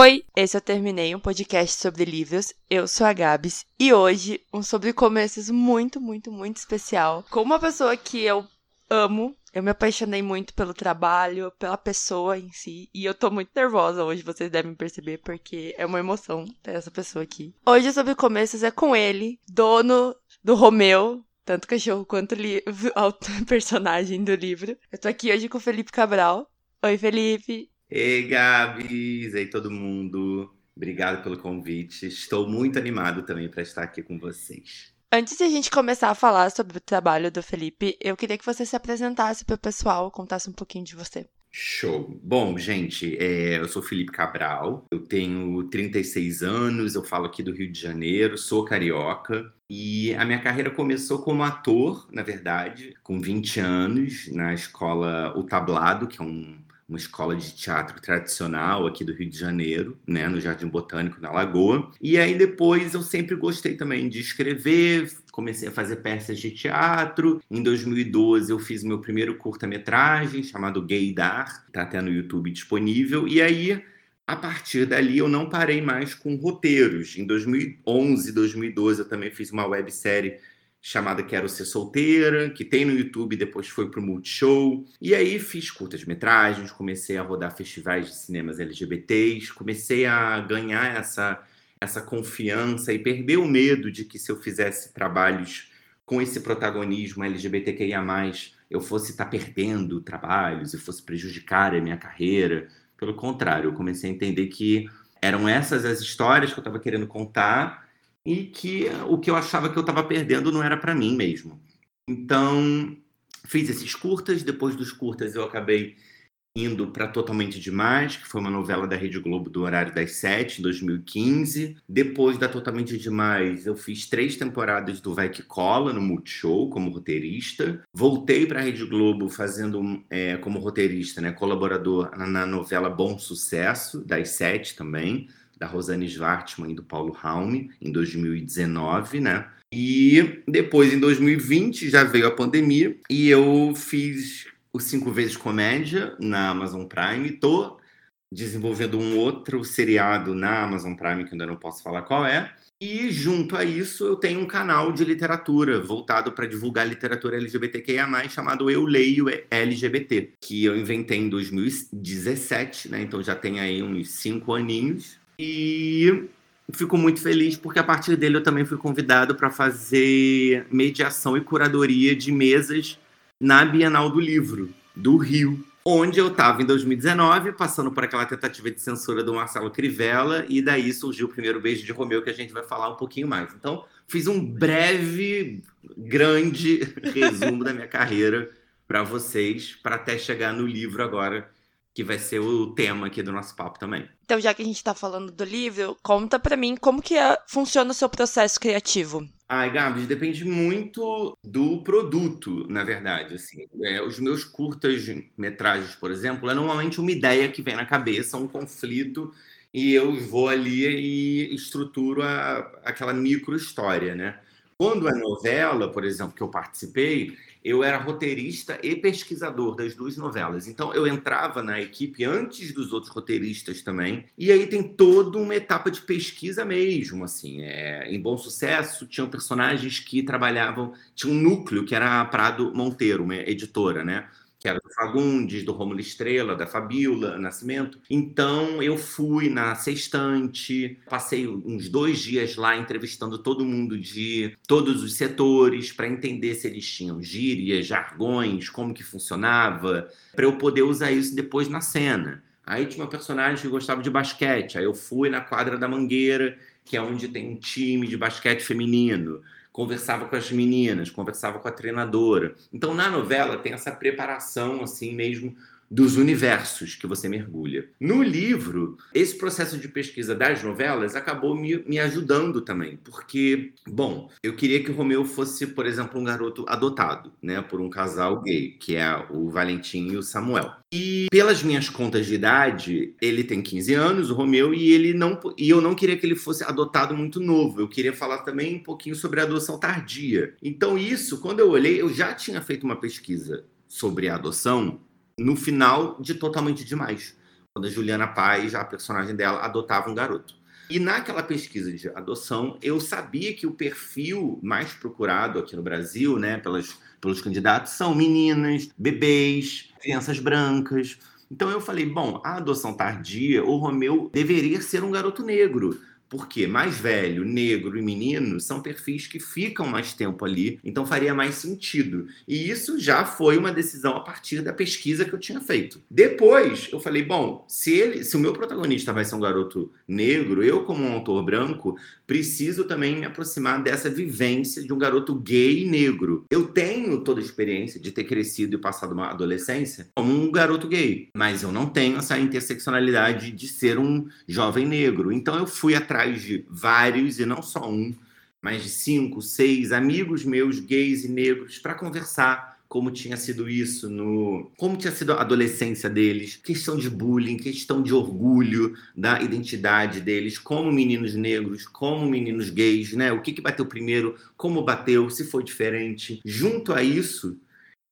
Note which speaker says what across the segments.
Speaker 1: Oi, esse eu terminei um podcast sobre livros. Eu sou a Gabs e hoje um sobre começos muito, muito, muito especial. Com uma pessoa que eu amo, eu me apaixonei muito pelo trabalho, pela pessoa em si, e eu tô muito nervosa hoje, vocês devem perceber, porque é uma emoção ter essa pessoa aqui. Hoje sobre começos é com ele, dono do Romeu, tanto cachorro quanto o personagem do livro. Eu tô aqui hoje com o Felipe Cabral. Oi, Felipe.
Speaker 2: Ei, Gabs! Ei, todo mundo! Obrigado pelo convite. Estou muito animado também para estar aqui com vocês.
Speaker 1: Antes de a gente começar a falar sobre o trabalho do Felipe, eu queria que você se apresentasse para o pessoal, contasse um pouquinho de você.
Speaker 2: Show. Bom, gente, é, eu sou Felipe Cabral, eu tenho 36 anos, eu falo aqui do Rio de Janeiro, sou carioca e a minha carreira começou como ator, na verdade, com 20 anos, na escola O Tablado, que é um uma escola de teatro tradicional aqui do Rio de Janeiro, né, no Jardim Botânico, na Lagoa. E aí depois eu sempre gostei também de escrever, comecei a fazer peças de teatro. Em 2012 eu fiz meu primeiro curta-metragem chamado Gaydar, tá até no YouTube disponível. E aí a partir dali eu não parei mais com roteiros. Em 2011, 2012 eu também fiz uma websérie chamada Quero Ser Solteira, que tem no YouTube, depois foi pro Multishow. E aí fiz curtas-metragens, comecei a rodar festivais de cinemas LGBTs, comecei a ganhar essa, essa confiança e perder o medo de que se eu fizesse trabalhos com esse protagonismo LGBTQIA+, eu fosse estar tá perdendo trabalhos e fosse prejudicar a minha carreira. Pelo contrário, eu comecei a entender que eram essas as histórias que eu estava querendo contar e que o que eu achava que eu estava perdendo não era para mim mesmo. Então, fiz esses curtas, depois dos curtas eu acabei indo para Totalmente Demais, que foi uma novela da Rede Globo do horário das sete, em 2015. Depois da Totalmente Demais, eu fiz três temporadas do Vai Que Cola no Multishow como roteirista. Voltei para a Rede Globo fazendo é, como roteirista, né, colaborador na novela Bom Sucesso, das sete também da Rosane Schwartzman e do Paulo Raume, em 2019, né? E depois, em 2020, já veio a pandemia e eu fiz o Cinco Vezes Comédia na Amazon Prime. Tô desenvolvendo um outro seriado na Amazon Prime, que ainda não posso falar qual é. E junto a isso, eu tenho um canal de literatura voltado para divulgar literatura LGBTQIA, chamado Eu Leio LGBT, que eu inventei em 2017, né? Então já tem aí uns cinco aninhos. E fico muito feliz porque a partir dele eu também fui convidado para fazer mediação e curadoria de mesas na Bienal do Livro do Rio, onde eu estava em 2019, passando por aquela tentativa de censura do Marcelo Crivella, e daí surgiu o primeiro beijo de Romeu, que a gente vai falar um pouquinho mais. Então, fiz um breve, grande resumo da minha carreira para vocês, para até chegar no livro agora, que vai ser o tema aqui do nosso papo também.
Speaker 1: Então, já que a gente está falando do livro, conta para mim como que é, funciona o seu processo criativo.
Speaker 2: Ai, Gabs, depende muito do produto, na verdade. Assim. É, os meus curtas-metragens, por exemplo, é normalmente uma ideia que vem na cabeça, um conflito, e eu vou ali e estruturo a, aquela micro-história, né? Quando é novela, por exemplo, que eu participei, eu era roteirista e pesquisador das duas novelas. Então eu entrava na equipe antes dos outros roteiristas também. E aí tem toda uma etapa de pesquisa mesmo, assim. É, em Bom Sucesso tinham personagens que trabalhavam, tinha um núcleo que era a Prado Monteiro, uma editora, né? Que era do Fagundes, do Rômulo Estrela, da Fabiola Nascimento. Então eu fui na sextante, passei uns dois dias lá entrevistando todo mundo de todos os setores para entender se eles tinham gírias, jargões, como que funcionava, para eu poder usar isso depois na cena. Aí tinha uma personagem que gostava de basquete, aí eu fui na quadra da Mangueira, que é onde tem um time de basquete feminino conversava com as meninas, conversava com a treinadora. Então, na novela tem essa preparação assim mesmo dos universos que você mergulha. No livro, esse processo de pesquisa das novelas acabou me, me ajudando também, porque, bom, eu queria que o Romeu fosse, por exemplo, um garoto adotado, né, por um casal gay, que é o Valentim e o Samuel. E pelas minhas contas de idade, ele tem 15 anos, o Romeu, e ele não e eu não queria que ele fosse adotado muito novo. Eu queria falar também um pouquinho sobre a adoção tardia. Então isso, quando eu olhei, eu já tinha feito uma pesquisa sobre a adoção no final de Totalmente Demais. quando a Juliana Paz, a personagem dela, adotava um garoto. E naquela pesquisa de adoção, eu sabia que o perfil mais procurado aqui no Brasil, né, pelas, pelos candidatos, são meninas, bebês, crianças brancas. Então eu falei, bom, a adoção tardia, o Romeu deveria ser um garoto negro porque mais velho, negro e menino são perfis que ficam mais tempo ali, então faria mais sentido. E isso já foi uma decisão a partir da pesquisa que eu tinha feito. Depois, eu falei, bom, se ele, se o meu protagonista vai ser um garoto negro, eu como um autor branco, preciso também me aproximar dessa vivência de um garoto gay negro. Eu tenho toda a experiência de ter crescido e passado uma adolescência como um garoto gay, mas eu não tenho essa interseccionalidade de ser um jovem negro. Então eu fui atrás de vários e não só um, mas de cinco, seis amigos meus gays e negros para conversar como tinha sido isso no. Como tinha sido a adolescência deles, questão de bullying, questão de orgulho da identidade deles, como meninos negros, como meninos gays, né? O que, que bateu primeiro, como bateu, se foi diferente. Junto a isso,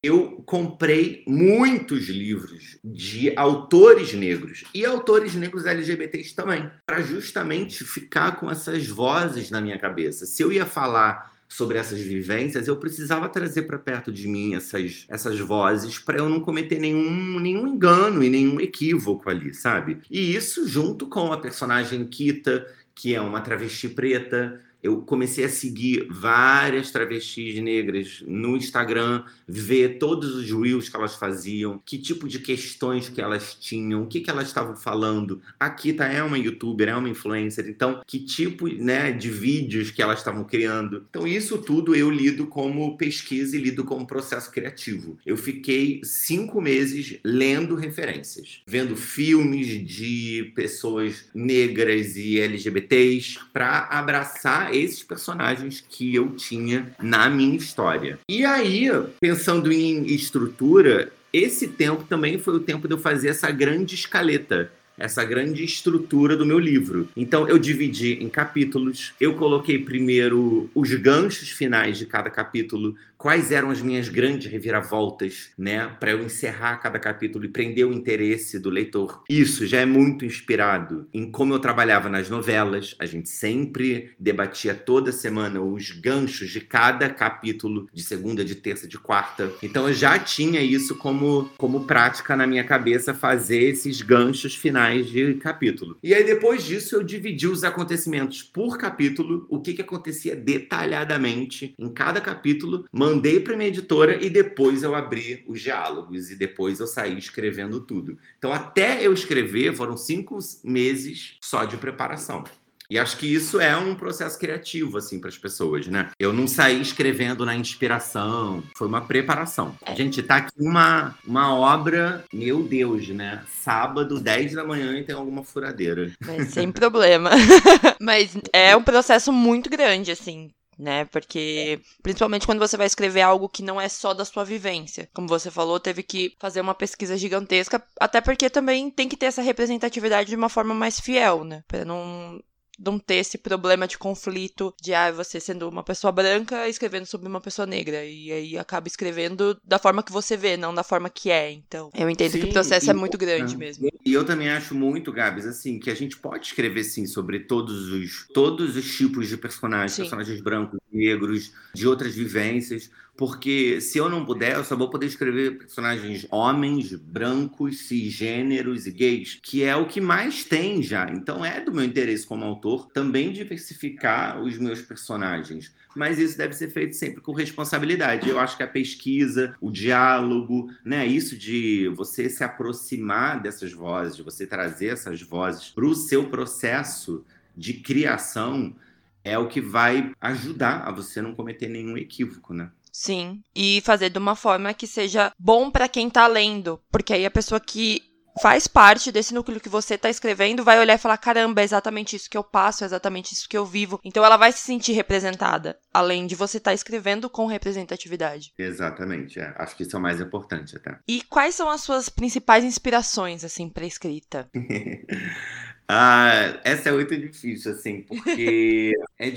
Speaker 2: eu comprei muitos livros de autores negros e autores negros LGBTs também, para justamente ficar com essas vozes na minha cabeça. Se eu ia falar sobre essas vivências, eu precisava trazer para perto de mim essas, essas vozes para eu não cometer nenhum, nenhum engano e nenhum equívoco ali, sabe? E isso junto com a personagem Kita, que é uma travesti preta, eu comecei a seguir várias travestis negras no Instagram, ver todos os reels que elas faziam, que tipo de questões que elas tinham, o que, que elas estavam falando. A Kita é uma youtuber, é uma influencer, então que tipo né, de vídeos que elas estavam criando. Então isso tudo eu lido como pesquisa e lido como processo criativo. Eu fiquei cinco meses lendo referências, vendo filmes de pessoas negras e LGBTs para abraçar esses personagens que eu tinha na minha história. E aí, pensando em estrutura, esse tempo também foi o tempo de eu fazer essa grande escaleta essa grande estrutura do meu livro. Então eu dividi em capítulos. Eu coloquei primeiro os ganchos finais de cada capítulo quais eram as minhas grandes reviravoltas, né, para eu encerrar cada capítulo e prender o interesse do leitor. Isso já é muito inspirado em como eu trabalhava nas novelas. A gente sempre debatia toda semana os ganchos de cada capítulo, de segunda, de terça, de quarta. Então eu já tinha isso como, como prática na minha cabeça, fazer esses ganchos finais de capítulo. E aí depois disso eu dividi os acontecimentos por capítulo, o que, que acontecia detalhadamente em cada capítulo, mandei para minha editora e depois eu abri os diálogos e depois eu saí escrevendo tudo. Então, até eu escrever, foram cinco meses só de preparação. E acho que isso é um processo criativo, assim, para as pessoas, né? Eu não saí escrevendo na inspiração, foi uma preparação. Gente tá aqui uma, uma obra, meu Deus, né? Sábado, 10 da manhã e tem alguma furadeira.
Speaker 1: Mas sem problema. Mas é um processo muito grande, assim né? Porque principalmente quando você vai escrever algo que não é só da sua vivência. Como você falou, teve que fazer uma pesquisa gigantesca, até porque também tem que ter essa representatividade de uma forma mais fiel, né? Para não não ter esse problema de conflito de ah, você sendo uma pessoa branca escrevendo sobre uma pessoa negra. E aí acaba escrevendo da forma que você vê, não da forma que é. Então, eu entendo sim, que o processo e, é muito grande é. mesmo.
Speaker 2: E eu também acho muito, Gabs, assim, que a gente pode escrever sim sobre todos os todos os tipos de personagens, sim. personagens brancos, negros, de outras vivências porque se eu não puder, eu só vou poder escrever personagens homens, brancos, cisgêneros e gays, que é o que mais tem já. Então é do meu interesse como autor também diversificar os meus personagens. Mas isso deve ser feito sempre com responsabilidade. Eu acho que a pesquisa, o diálogo, né, isso de você se aproximar dessas vozes, de você trazer essas vozes para o seu processo de criação é o que vai ajudar a você não cometer nenhum equívoco, né?
Speaker 1: Sim, e fazer de uma forma que seja bom para quem tá lendo, porque aí a pessoa que faz parte desse núcleo que você tá escrevendo vai olhar e falar: caramba, é exatamente isso que eu passo, é exatamente isso que eu vivo. Então ela vai se sentir representada, além de você estar tá escrevendo com representatividade.
Speaker 2: Exatamente, é. acho que isso é o mais importante até.
Speaker 1: E quais são as suas principais inspirações, assim, pra escrita?
Speaker 2: Ah, essa é muito difícil, assim, porque é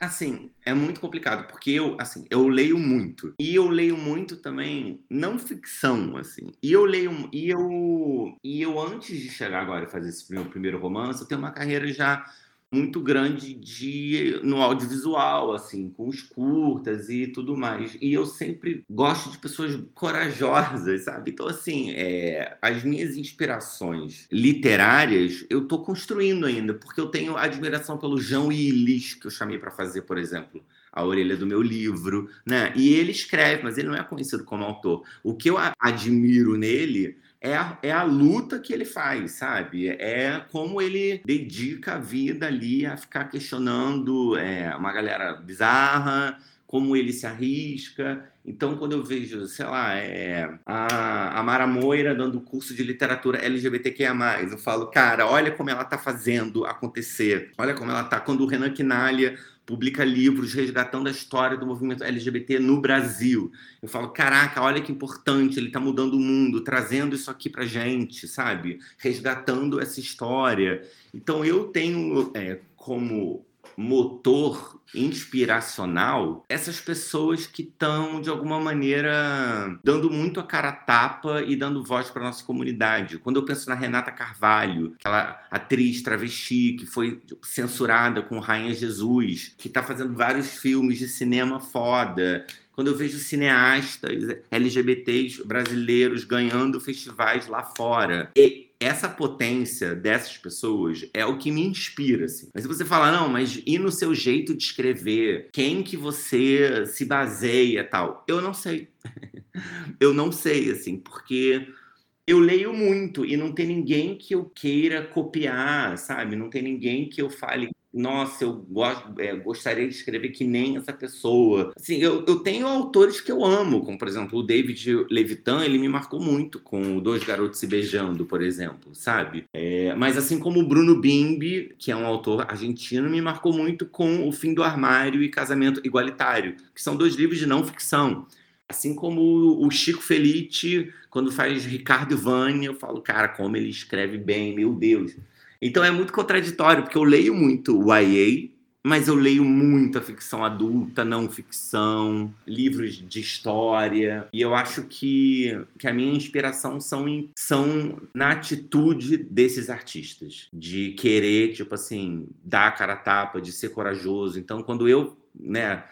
Speaker 2: assim, é muito complicado, porque eu, assim, eu leio muito. E eu leio muito também não ficção, assim. E eu leio e eu e eu antes de chegar agora a fazer esse meu primeiro romance, eu tenho uma carreira já muito grande de no audiovisual, assim, com os curtas e tudo mais. E eu sempre gosto de pessoas corajosas, sabe? Então, assim, é, as minhas inspirações literárias eu estou construindo ainda, porque eu tenho admiração pelo João Illis, que eu chamei para fazer, por exemplo a orelha do meu livro, né? E ele escreve, mas ele não é conhecido como autor. O que eu admiro nele é a, é a luta que ele faz, sabe? É como ele dedica a vida ali a ficar questionando é, uma galera bizarra, como ele se arrisca. Então, quando eu vejo, sei lá, é, a, a Mara Moira dando curso de literatura LGBTQIA+, eu falo, cara, olha como ela tá fazendo acontecer. Olha como ela tá. Quando o Renan Quinalha publica livros resgatando a história do movimento LGBT no Brasil. Eu falo, caraca, olha que importante, ele está mudando o mundo, trazendo isso aqui para gente, sabe? Resgatando essa história. Então eu tenho é, como motor inspiracional essas pessoas que estão, de alguma maneira, dando muito a cara a tapa e dando voz para nossa comunidade. Quando eu penso na Renata Carvalho, aquela atriz travesti que foi censurada com Rainha Jesus, que está fazendo vários filmes de cinema foda, quando eu vejo cineastas LGBTs brasileiros ganhando festivais lá fora. E essa potência dessas pessoas é o que me inspira, assim. Mas se você fala, não, mas e no seu jeito de escrever? Quem que você se baseia tal? Eu não sei. eu não sei, assim, porque eu leio muito e não tem ninguém que eu queira copiar, sabe? Não tem ninguém que eu fale, nossa, eu gosto, é, gostaria de escrever que nem essa pessoa. Assim, eu, eu tenho autores que eu amo, como por exemplo o David Levitan, ele me marcou muito com Dois Garotos Se Beijando, por exemplo, sabe? É, mas assim como o Bruno Bimbi, que é um autor argentino, me marcou muito com O Fim do Armário e Casamento Igualitário, que são dois livros de não ficção. Assim como o Chico Felice, quando faz Ricardo e Vânia, eu falo, cara, como ele escreve bem, meu Deus. Então é muito contraditório, porque eu leio muito o YA, mas eu leio muita ficção adulta, não ficção, livros de história. E eu acho que, que a minha inspiração são, em, são na atitude desses artistas, de querer, tipo assim, dar a cara a tapa, de ser corajoso. Então, quando eu, né,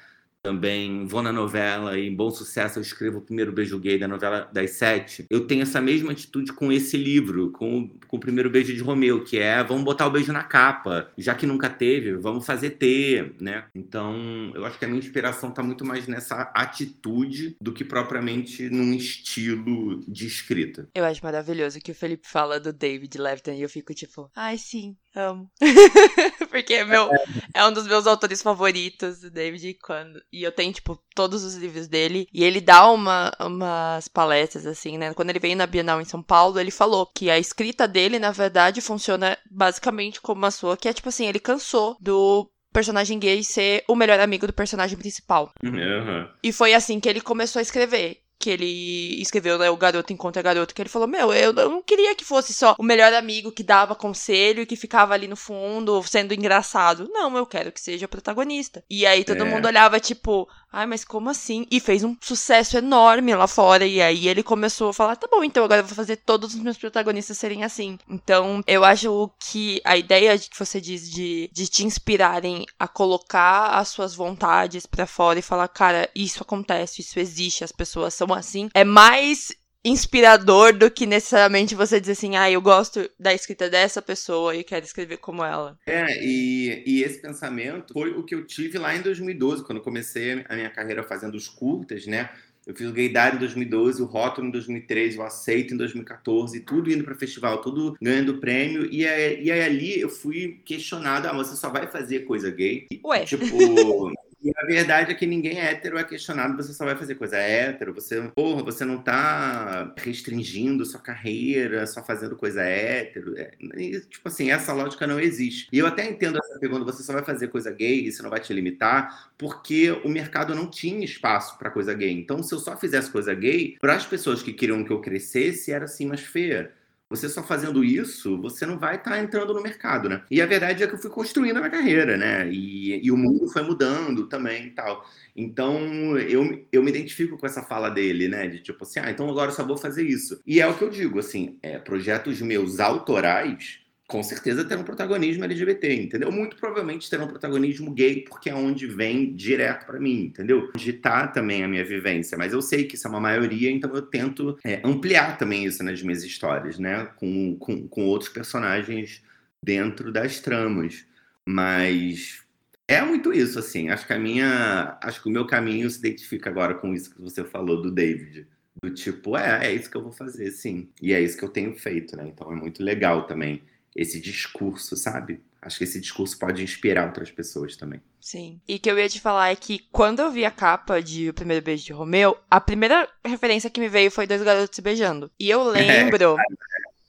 Speaker 2: também vou na novela e em Bom Sucesso eu escrevo o primeiro beijo gay da novela das sete. Eu tenho essa mesma atitude com esse livro, com, com o primeiro beijo de Romeu, que é vamos botar o beijo na capa, já que nunca teve, vamos fazer ter, né? Então eu acho que a minha inspiração está muito mais nessa atitude do que propriamente num estilo de escrita.
Speaker 1: Eu acho maravilhoso que o Felipe fala do David Levitan e eu fico tipo, ai sim, amo. Porque é, meu, é um dos meus autores favoritos, o David, quando. E eu tenho, tipo, todos os livros dele. E ele dá uma, umas palestras, assim, né? Quando ele veio na Bienal em São Paulo, ele falou que a escrita dele, na verdade, funciona basicamente como a sua, que é tipo assim, ele cansou do personagem gay ser o melhor amigo do personagem principal.
Speaker 2: Uhum.
Speaker 1: E foi assim que ele começou a escrever que ele escreveu, né, o Garoto Encontra Garoto, que ele falou, meu, eu, não queria que fosse só o melhor amigo que dava conselho e que ficava ali no fundo sendo engraçado. Não, eu quero que seja o protagonista. E aí todo é. mundo olhava, tipo, ai, mas como assim? E fez um sucesso enorme lá fora, e aí ele começou a falar, tá bom, então agora eu vou fazer todos os meus protagonistas serem assim. Então, eu acho que a ideia que você diz de, de te inspirarem a colocar as suas vontades para fora e falar, cara, isso acontece, isso existe, as pessoas são assim, é mais inspirador do que necessariamente você dizer assim, ah, eu gosto da escrita dessa pessoa e quero escrever como ela.
Speaker 2: É, e, e esse pensamento foi o que eu tive lá em 2012, quando comecei a minha carreira fazendo os curtas, né? Eu fiz o Gaydar em 2012, o Rótulo em 2013, o Aceito em 2014, tudo indo para festival, tudo ganhando prêmio. E aí, e aí ali eu fui questionado: ah, você só vai fazer coisa gay?
Speaker 1: Ué.
Speaker 2: Tipo, E a verdade é que ninguém hétero é questionado, você só vai fazer coisa hétero, você, porra, você não tá restringindo sua carreira, só fazendo coisa hétero. É, e, tipo assim, essa lógica não existe. E eu até entendo essa pergunta, você só vai fazer coisa gay, isso não vai te limitar, porque o mercado não tinha espaço para coisa gay. Então, se eu só fizesse coisa gay, para as pessoas que queriam que eu crescesse, era assim mais feia você só fazendo isso, você não vai estar tá entrando no mercado, né? E a verdade é que eu fui construindo a minha carreira, né? E, e o mundo foi mudando também e tal. Então, eu, eu me identifico com essa fala dele, né? De tipo assim, ah, então agora eu só vou fazer isso. E é o que eu digo, assim, é, projetos meus autorais com certeza terão protagonismo LGBT, entendeu? Muito provavelmente terão protagonismo gay, porque é onde vem direto para mim, entendeu? Onde tá também a minha vivência, mas eu sei que isso é uma maioria, então eu tento é, ampliar também isso nas minhas histórias, né? Com, com, com outros personagens dentro das tramas. Mas é muito isso, assim. Acho que a minha. Acho que o meu caminho se identifica agora com isso que você falou do David. Do tipo, é, é isso que eu vou fazer, sim. E é isso que eu tenho feito, né? Então é muito legal também esse discurso, sabe? Acho que esse discurso pode inspirar outras pessoas também.
Speaker 1: Sim. E que eu ia te falar é que quando eu vi a capa de O Primeiro Beijo de Romeu, a primeira referência que me veio foi dois garotos se beijando. E eu lembro. É,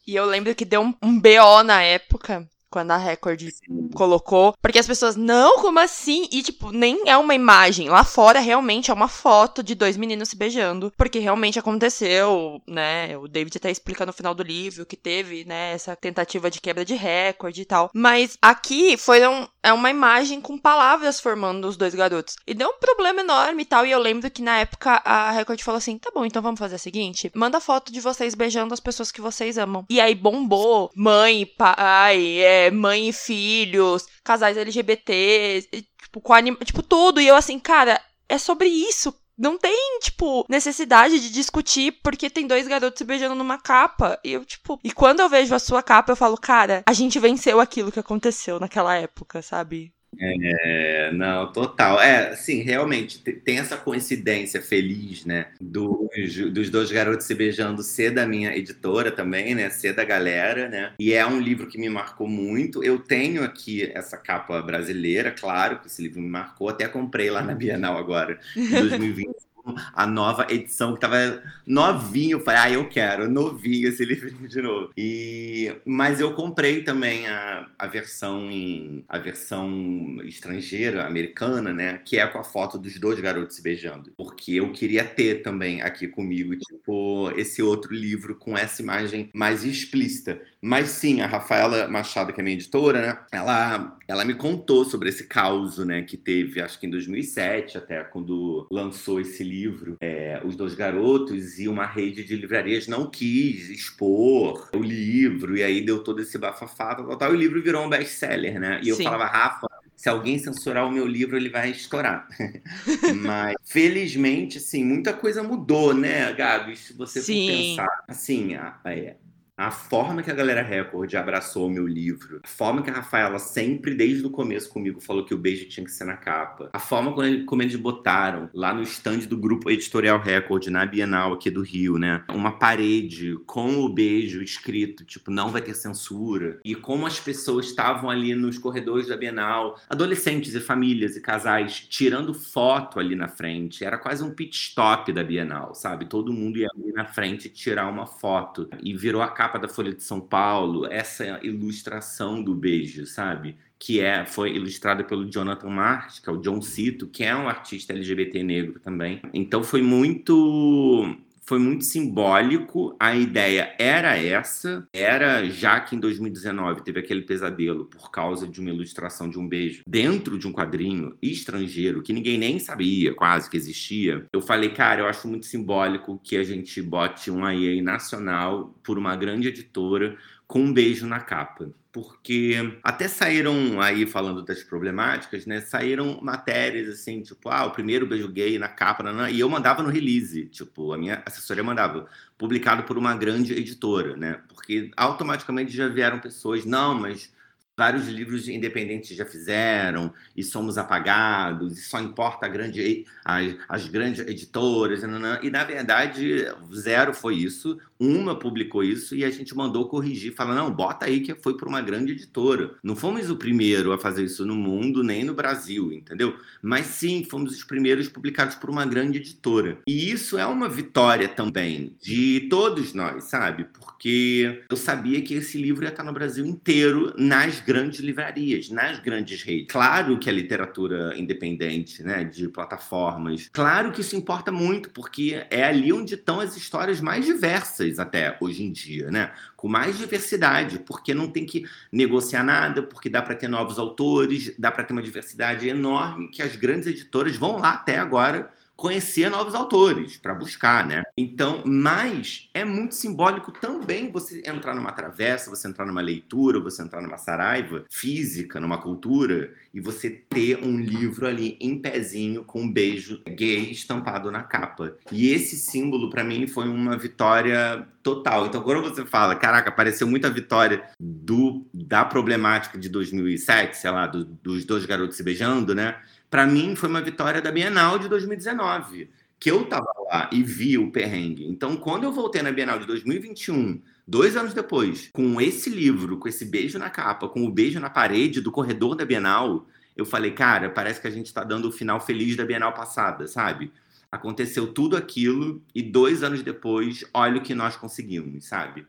Speaker 1: e eu lembro que deu um, um BO na época, quando a Record Sim. colocou. Porque as pessoas, não, como assim? E, tipo, nem é uma imagem. Lá fora, realmente, é uma foto de dois meninos se beijando. Porque realmente aconteceu, né? O David até explica no final do livro que teve, né, essa tentativa de quebra de recorde e tal. Mas aqui foram. É uma imagem com palavras formando os dois garotos. E deu um problema enorme e tal. E eu lembro que na época a Record falou assim: tá bom, então vamos fazer o seguinte: manda foto de vocês beijando as pessoas que vocês amam. E aí bombou. Mãe, pai, é mãe e filhos, casais LGBT, tipo, com anim... tipo, tudo. E eu assim, cara, é sobre isso. Não tem, tipo, necessidade de discutir porque tem dois garotos se beijando numa capa. E eu, tipo. E quando eu vejo a sua capa, eu falo, cara, a gente venceu aquilo que aconteceu naquela época, sabe?
Speaker 2: É, não, total. É, sim, realmente, tem essa coincidência feliz, né? Dos, dos dois garotos se beijando ser da minha editora também, né? Ser da galera, né? E é um livro que me marcou muito. Eu tenho aqui essa capa brasileira, claro que esse livro me marcou. Até comprei lá na Bienal agora, em 2020 a nova edição que tava novinho. Falei, ah, eu quero, novinho esse livrinho de novo. E, mas eu comprei também a, a versão em, a versão estrangeira, americana, né? Que é com a foto dos dois garotos se beijando. Porque eu queria ter também aqui comigo, tipo, esse outro livro com essa imagem mais explícita. Mas sim, a Rafaela Machado, que é minha editora, né? Ela, ela me contou sobre esse caos, né? Que teve, acho que em 2007, até quando lançou esse livro. É, Os Dois Garotos e uma rede de livrarias não quis expor o livro. E aí deu todo esse bafafá, tal, tal, e o livro virou um best-seller, né? E eu sim. falava, Rafa, se alguém censurar o meu livro, ele vai estourar. Mas, felizmente, assim, muita coisa mudou, né, Gabi? Se você Sim. for pensar. Assim, a, é, a forma que a galera Record abraçou o meu livro, a forma que a Rafaela sempre, desde o começo comigo, falou que o beijo tinha que ser na capa, a forma como eles botaram lá no stand do grupo Editorial Record, na Bienal aqui do Rio, né? Uma parede com o beijo escrito, tipo, não vai ter censura. E como as pessoas estavam ali nos corredores da Bienal, adolescentes e famílias e casais, tirando foto ali na frente. Era quase um pit stop da Bienal, sabe? Todo mundo ia ali na frente tirar uma foto. E virou a capa capa da Folha de São Paulo, essa ilustração do beijo, sabe? Que é, foi ilustrada pelo Jonathan Marks, que é o John Cito, que é um artista LGBT negro também. Então foi muito foi muito simbólico. A ideia era essa, era já que em 2019 teve aquele pesadelo por causa de uma ilustração de um beijo dentro de um quadrinho estrangeiro que ninguém nem sabia quase que existia. Eu falei, cara, eu acho muito simbólico que a gente bote um IA nacional por uma grande editora com um beijo na capa porque até saíram aí falando das problemáticas, né? Saíram matérias assim, tipo, ah, o primeiro beijo gay na capa, nanã, e eu mandava no release, tipo, a minha assessoria mandava, publicado por uma grande editora, né? Porque automaticamente já vieram pessoas, não, mas vários livros independentes já fizeram, e somos apagados, e só importa grande, as, as grandes editoras, e na verdade, zero foi isso. Uma publicou isso e a gente mandou corrigir, falando: não, bota aí que foi por uma grande editora. Não fomos o primeiro a fazer isso no mundo, nem no Brasil, entendeu? Mas sim, fomos os primeiros publicados por uma grande editora. E isso é uma vitória também de todos nós, sabe? Porque eu sabia que esse livro ia estar no Brasil inteiro, nas grandes livrarias, nas grandes redes. Claro que a literatura independente, né, de plataformas, claro que isso importa muito, porque é ali onde estão as histórias mais diversas até hoje em dia, né? Com mais diversidade, porque não tem que negociar nada, porque dá para ter novos autores, dá para ter uma diversidade enorme que as grandes editoras vão lá até agora conhecer novos autores, para buscar, né? Então, mas é muito simbólico também você entrar numa travessa, você entrar numa leitura, você entrar numa saraiva física, numa cultura, e você ter um livro ali em pezinho com um beijo gay estampado na capa. E esse símbolo, para mim, foi uma vitória total. Então, quando você fala, caraca, pareceu muita vitória do da problemática de 2007, sei lá, do, dos dois garotos se beijando, né? Para mim foi uma vitória da Bienal de 2019, que eu estava lá e vi o perrengue. Então, quando eu voltei na Bienal de 2021, dois anos depois, com esse livro, com esse beijo na capa, com o beijo na parede do corredor da Bienal, eu falei, cara, parece que a gente está dando o final feliz da Bienal passada, sabe? Aconteceu tudo aquilo e dois anos depois, olha o que nós conseguimos, sabe?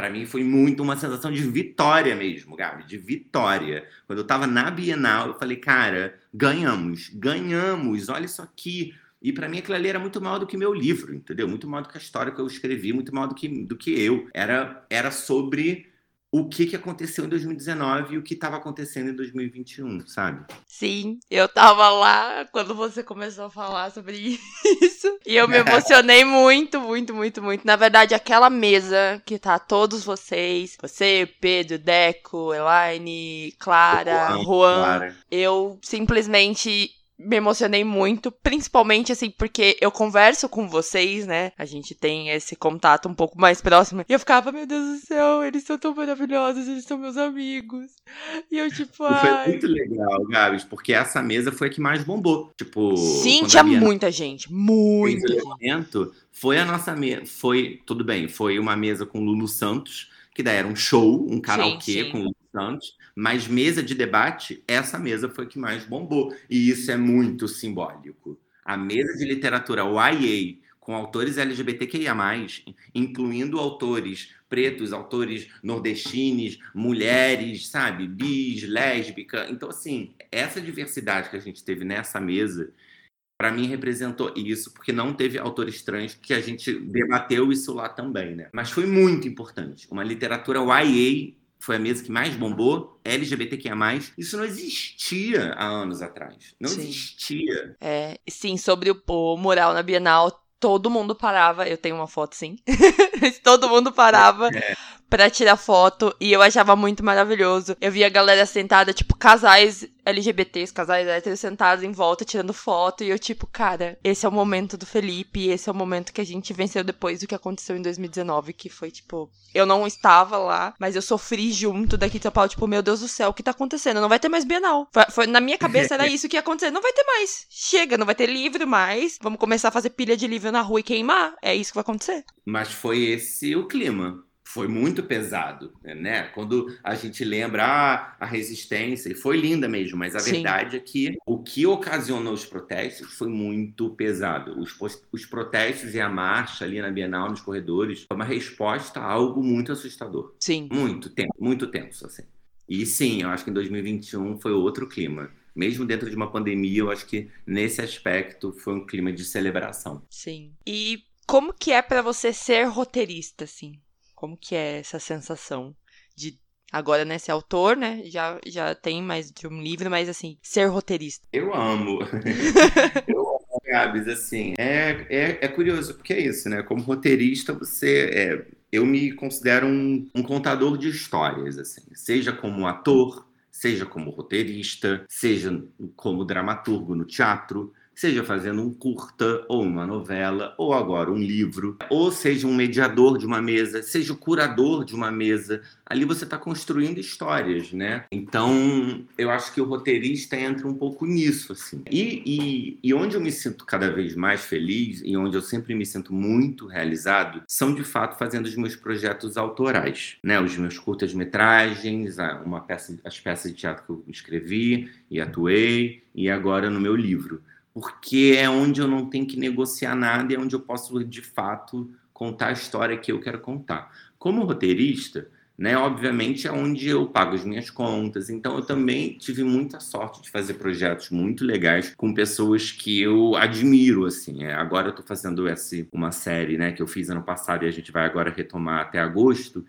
Speaker 2: Para mim foi muito uma sensação de vitória mesmo, Gabi, de vitória. Quando eu estava na Bienal, eu falei, cara, ganhamos, ganhamos, olha isso aqui. E para mim aquilo ali era muito maior do que meu livro, entendeu? Muito maior do que a história que eu escrevi, muito maior do que, do que eu. Era, era sobre o que, que aconteceu em 2019 e o que estava acontecendo em 2021, sabe?
Speaker 1: Sim, eu tava lá quando você começou a falar sobre isso. E eu me emocionei muito, muito, muito, muito. Na verdade, aquela mesa que tá todos vocês, você, Pedro, Deco, Elaine, Clara, Juan, Juan Clara. eu simplesmente me emocionei muito, principalmente assim, porque eu converso com vocês, né? A gente tem esse contato um pouco mais próximo. E eu ficava, meu Deus do céu, eles são tão maravilhosos, eles são meus amigos. E eu, tipo, ai...
Speaker 2: Foi muito legal, Gabs, porque essa mesa foi a que mais bombou. Tipo.
Speaker 1: Sim, tinha muita gente. Muita
Speaker 2: gente. Foi a nossa mesa. Foi, tudo bem, foi uma mesa com Lulu Santos, que daí era um show, um karaokê com Lulu Santos. Mas mesa de debate, essa mesa foi que mais bombou. E isso é muito simbólico. A mesa de literatura YA, com autores LGBTQIA, incluindo autores pretos, autores nordestinos, mulheres, sabe, bis, lésbica. Então, assim, essa diversidade que a gente teve nessa mesa, para mim representou isso, porque não teve autores trans que a gente debateu isso lá também, né? Mas foi muito importante. Uma literatura YA foi a mesa que mais bombou, LGBTQIA+. Isso não existia há anos atrás. Não sim. existia.
Speaker 1: É, sim, sobre o, o mural na Bienal, todo mundo parava. Eu tenho uma foto, sim. todo mundo parava é para tirar foto e eu achava muito maravilhoso. Eu via a galera sentada, tipo, casais LGBTs, casais héteros sentados em volta tirando foto e eu, tipo, cara, esse é o momento do Felipe, esse é o momento que a gente venceu depois do que aconteceu em 2019, que foi, tipo, eu não estava lá, mas eu sofri junto daqui de São Paulo, tipo, meu Deus do céu, o que tá acontecendo? Não vai ter mais Bienal. Foi, foi na minha cabeça era isso que ia acontecer. Não vai ter mais. Chega, não vai ter livro mais. Vamos começar a fazer pilha de livro na rua e queimar. É isso que vai acontecer.
Speaker 2: Mas foi esse o clima foi muito pesado, né? Quando a gente lembra ah, a resistência, e foi linda mesmo, mas a Sim. verdade é que o que ocasionou os protestos foi muito pesado. Os, os protestos e a marcha ali na Bienal, nos corredores, foi uma resposta a algo muito assustador.
Speaker 1: Sim.
Speaker 2: Muito tenso, muito tenso, assim. E sim, eu acho que em 2021 foi outro clima. Mesmo dentro de uma pandemia, eu acho que nesse aspecto foi um clima de celebração.
Speaker 1: Sim. E como que é para você ser roteirista, assim? Como que é essa sensação de agora, né, ser autor, né? Já, já tem mais de um livro, mas assim, ser roteirista.
Speaker 2: Eu amo. eu amo, Gabs, assim. É, é, é curioso, porque é isso, né? Como roteirista, você. É, eu me considero um, um contador de histórias, assim. Seja como ator, seja como roteirista, seja como dramaturgo no teatro, seja fazendo um curta ou uma novela, ou agora um livro, ou seja um mediador de uma mesa, seja o curador de uma mesa. Ali você está construindo histórias, né? Então, eu acho que o roteirista entra um pouco nisso, assim. E, e, e onde eu me sinto cada vez mais feliz e onde eu sempre me sinto muito realizado são, de fato, fazendo os meus projetos autorais, né? Os meus curtas-metragens, uma peça, as peças de teatro que eu escrevi e atuei, e agora no meu livro porque é onde eu não tenho que negociar nada e é onde eu posso, de fato, contar a história que eu quero contar. Como roteirista, né? Obviamente é onde eu pago as minhas contas. Então eu também tive muita sorte de fazer projetos muito legais com pessoas que eu admiro, assim. É, agora eu tô fazendo essa, uma série, né, que eu fiz ano passado e a gente vai agora retomar até agosto,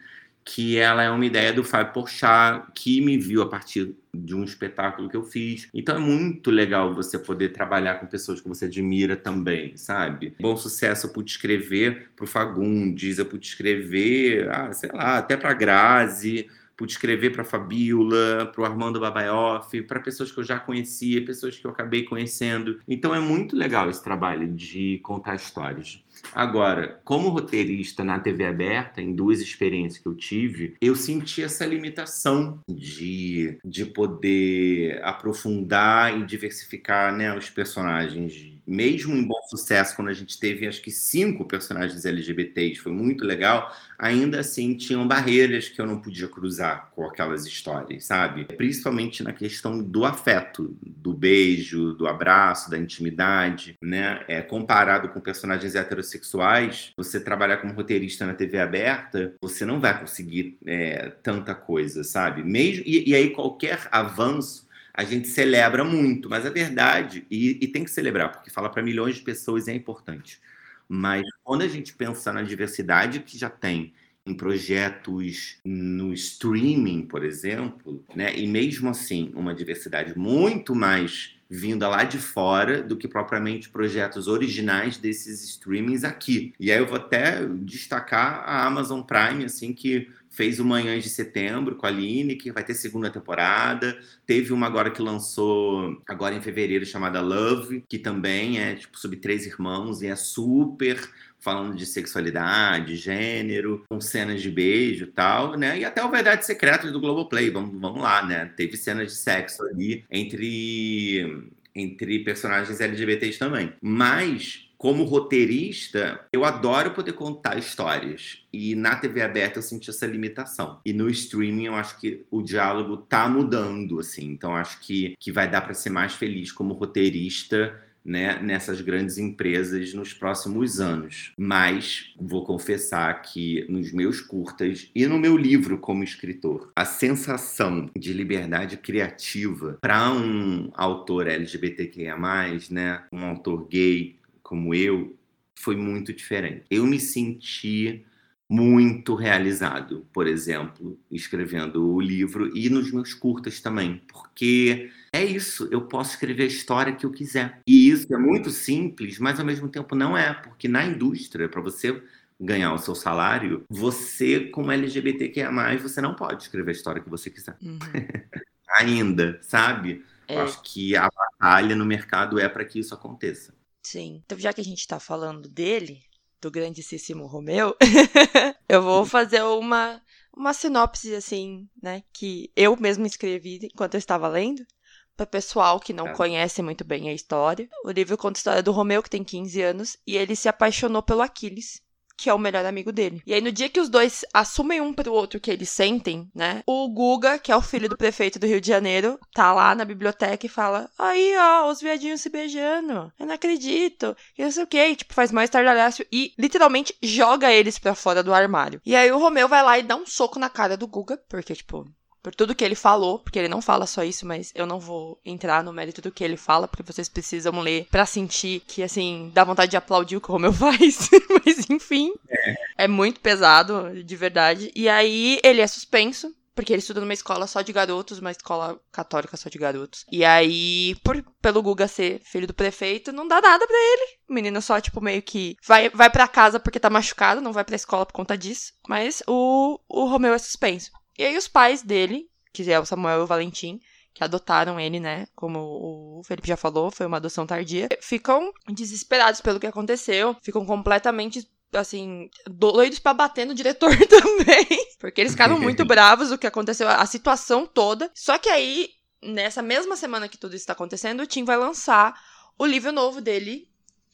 Speaker 2: que ela é uma ideia do Fábio Porchat, que me viu a partir de um espetáculo que eu fiz. Então é muito legal você poder trabalhar com pessoas que você admira também, sabe? Bom sucesso eu pude escrever pro Fagundes, eu pude escrever, ah, sei lá, até pra Grazi, pude escrever para Fabiola, para o Armando Babaioff, para pessoas que eu já conhecia, pessoas que eu acabei conhecendo. Então é muito legal esse trabalho de contar histórias. Agora, como roteirista na TV aberta, em duas experiências que eu tive, eu senti essa limitação de, de poder aprofundar e diversificar né, os personagens mesmo em bom sucesso, quando a gente teve acho que cinco personagens LGBTs, foi muito legal, ainda assim tinham barreiras que eu não podia cruzar com aquelas histórias, sabe? Principalmente na questão do afeto, do beijo, do abraço, da intimidade, né? É, comparado com personagens heterossexuais, você trabalhar como roteirista na TV aberta, você não vai conseguir é, tanta coisa, sabe? Mesmo, e, e aí qualquer avanço a gente celebra muito, mas é verdade, e, e tem que celebrar, porque fala para milhões de pessoas é importante. Mas quando a gente pensa na diversidade que já tem em projetos no streaming, por exemplo, né, e mesmo assim uma diversidade muito mais vinda lá de fora do que propriamente projetos originais desses streamings aqui. E aí eu vou até destacar a Amazon Prime, assim, que fez o Manhãs de Setembro com a Aline, que vai ter segunda temporada. Teve uma agora que lançou agora em fevereiro chamada Love, que também é tipo sobre três irmãos e é super falando de sexualidade, gênero, com cenas de beijo e tal, né? E até o Verdade Secreta do Globoplay, vamos, vamos lá, né? Teve cenas de sexo ali entre entre personagens LGBTs também. Mas como roteirista, eu adoro poder contar histórias. E na TV aberta eu senti essa limitação. E no streaming eu acho que o diálogo tá mudando, assim. Então acho que, que vai dar para ser mais feliz como roteirista né, nessas grandes empresas nos próximos anos. Mas vou confessar que nos meus curtas e no meu livro como escritor, a sensação de liberdade criativa para um autor LGBTQIA+, né, um autor gay, como eu, foi muito diferente. Eu me senti muito realizado, por exemplo, escrevendo o livro e nos meus curtas também, porque é isso, eu posso escrever a história que eu quiser. E isso é muito simples, mas ao mesmo tempo não é, porque na indústria, para você ganhar o seu salário, você, como LGBTQIA+, você não pode escrever a história que você quiser. Uhum. Ainda, sabe? É. Acho que a batalha no mercado é para que isso aconteça.
Speaker 1: Sim. Então, já que a gente tá falando dele, do grandíssimo Romeu, eu vou fazer uma, uma sinopse, assim, né, que eu mesmo escrevi enquanto eu estava lendo, para pessoal que não é. conhece muito bem a história. O livro conta a história do Romeu, que tem 15 anos, e ele se apaixonou pelo Aquiles, que é o melhor amigo dele. E aí, no dia que os dois assumem um pro outro que eles sentem, né? O Guga, que é o filho do prefeito do Rio de Janeiro, tá lá na biblioteca e fala: Aí, ó, os viadinhos se beijando. Eu não acredito. E não sei o que. E, tipo, faz mais estardalhaço e literalmente joga eles pra fora do armário. E aí o Romeu vai lá e dá um soco na cara do Guga, porque, tipo, por tudo que ele falou, porque ele não fala só isso, mas eu não vou entrar no mérito do que ele fala, porque vocês precisam ler para sentir que, assim, dá vontade de aplaudir o que o Romeu faz. mas, enfim, é. é muito pesado, de verdade. E aí ele é suspenso, porque ele estuda numa escola só de garotos, uma escola católica só de garotos. E aí, por, pelo Guga ser filho do prefeito, não dá nada para ele. O menino só, tipo, meio que vai, vai para casa porque tá machucado, não vai pra escola por conta disso. Mas o, o Romeu é suspenso. E aí os pais dele, que é o Samuel e o Valentim, que adotaram ele, né? Como o Felipe já falou, foi uma adoção tardia. Ficam desesperados pelo que aconteceu, ficam completamente assim, doidos para bater no diretor também, porque eles ficaram muito bravos do que aconteceu, a situação toda. Só que aí, nessa mesma semana que tudo isso está acontecendo, o Tim vai lançar o livro novo dele,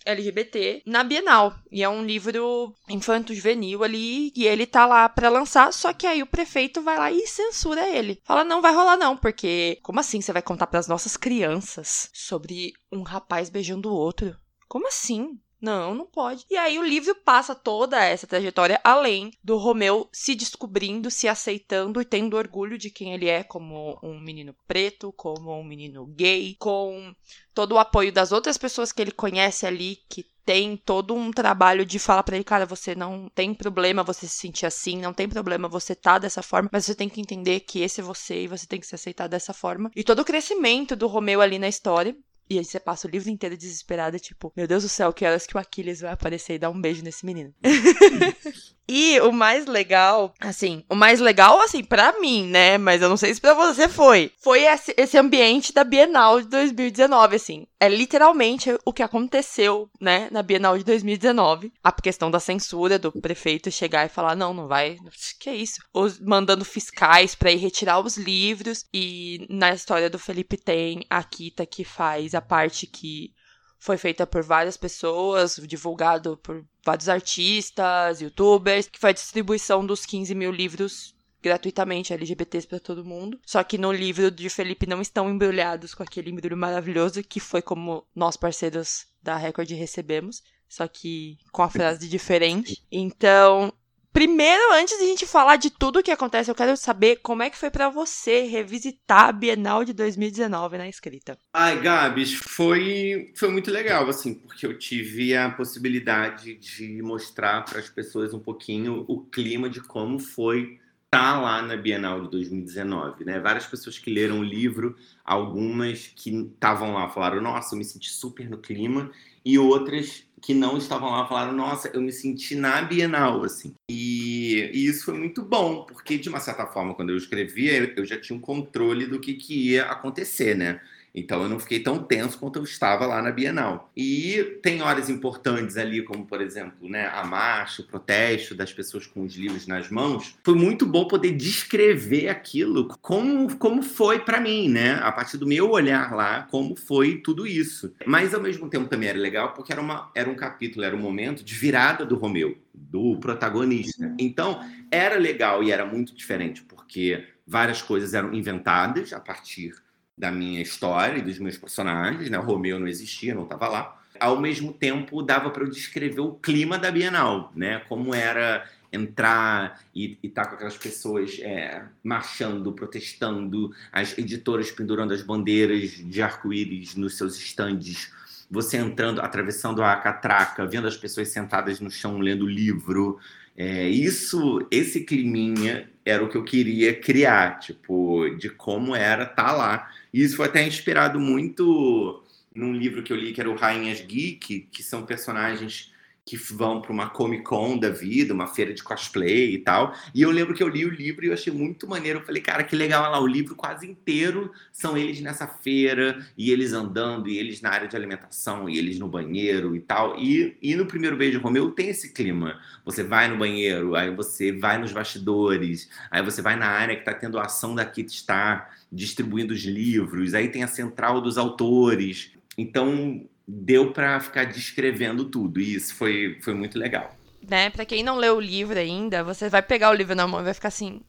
Speaker 1: LGBT na Bienal. E é um livro infanto-juvenil ali, e ele tá lá para lançar, só que aí o prefeito vai lá e censura ele. Fala, não vai rolar não, porque como assim você vai contar para as nossas crianças sobre um rapaz beijando o outro? Como assim? Não, não pode. E aí o livro passa toda essa trajetória além do Romeu se descobrindo, se aceitando e tendo orgulho de quem ele é como um menino preto, como um menino gay, com todo o apoio das outras pessoas que ele conhece ali que tem todo um trabalho de falar para ele, cara, você não tem problema você se sentir assim, não tem problema você tá dessa forma, mas você tem que entender que esse é você e você tem que se aceitar dessa forma. E todo o crescimento do Romeu ali na história, e aí você passa o livro inteiro desesperada, tipo, meu Deus do céu, que horas que o Aquiles vai aparecer e dar um beijo nesse menino. e o mais legal, assim, o mais legal, assim, para mim, né? Mas eu não sei se pra você foi. Foi esse, esse ambiente da Bienal de 2019, assim. É literalmente o que aconteceu, né, na Bienal de 2019. A questão da censura do prefeito chegar e falar: não, não vai. Que é isso? Os, mandando fiscais para ir retirar os livros. E na história do Felipe tem a Kita que faz a parte que foi feita por várias pessoas, divulgado por vários artistas, youtubers, que foi a distribuição dos 15 mil livros gratuitamente LGBTs para todo mundo. Só que no livro de Felipe não estão embrulhados com aquele embrulho maravilhoso que foi como nós parceiros da Record recebemos, só que com a frase diferente. Então, Primeiro, antes de a gente falar de tudo o que acontece, eu quero saber como é que foi para você revisitar a Bienal de 2019 na escrita.
Speaker 2: Ai, Gabs, foi, foi muito legal, assim, porque eu tive a possibilidade de mostrar para as pessoas um pouquinho o clima de como foi estar tá lá na Bienal de 2019, né? Várias pessoas que leram o livro, algumas que estavam lá falaram: "Nossa, eu me senti super no clima", e outras que não estavam lá falaram: Nossa, eu me senti na Bienal, assim. E, e, isso foi muito bom, porque de uma certa forma, quando eu escrevia, eu já tinha um controle do que, que ia acontecer, né? Então eu não fiquei tão tenso quanto eu estava lá na Bienal. E tem horas importantes ali, como por exemplo, né, a marcha, o protesto das pessoas com os livros nas mãos. Foi muito bom poder descrever aquilo como, como foi para mim, né? A partir do meu olhar lá, como foi tudo isso. Mas ao mesmo tempo também era legal porque era, uma, era um capítulo, era um momento de virada do Romeu, do protagonista. Então era legal e era muito diferente, porque várias coisas eram inventadas a partir da minha história e dos meus personagens, né? O Romeu não existia, não estava lá. Ao mesmo tempo, dava para eu descrever o clima da Bienal, né? Como era entrar e estar tá com aquelas pessoas é, marchando, protestando, as editoras pendurando as bandeiras de arco-íris nos seus estandes, você entrando, atravessando a catraca, vendo as pessoas sentadas no chão lendo livro. É, isso, esse climinha era o que eu queria criar, tipo, de como era tá lá. E isso foi até inspirado muito num livro que eu li que era o Rainhas Geek, que são personagens que vão para uma Comic Con da vida, uma feira de cosplay e tal. E eu lembro que eu li o livro e eu achei muito maneiro. Eu falei, cara, que legal lá, o livro quase inteiro são eles nessa feira, e eles andando, e eles na área de alimentação, e eles no banheiro e tal. E, e no primeiro beijo Romeu tem esse clima. Você vai no banheiro, aí você vai nos bastidores, aí você vai na área que está tendo a ação da Kit Star, distribuindo os livros, aí tem a central dos autores. Então, deu para ficar descrevendo tudo. E isso foi, foi muito legal.
Speaker 1: Né? Para quem não leu o livro ainda, você vai pegar o livro na mão e vai ficar assim: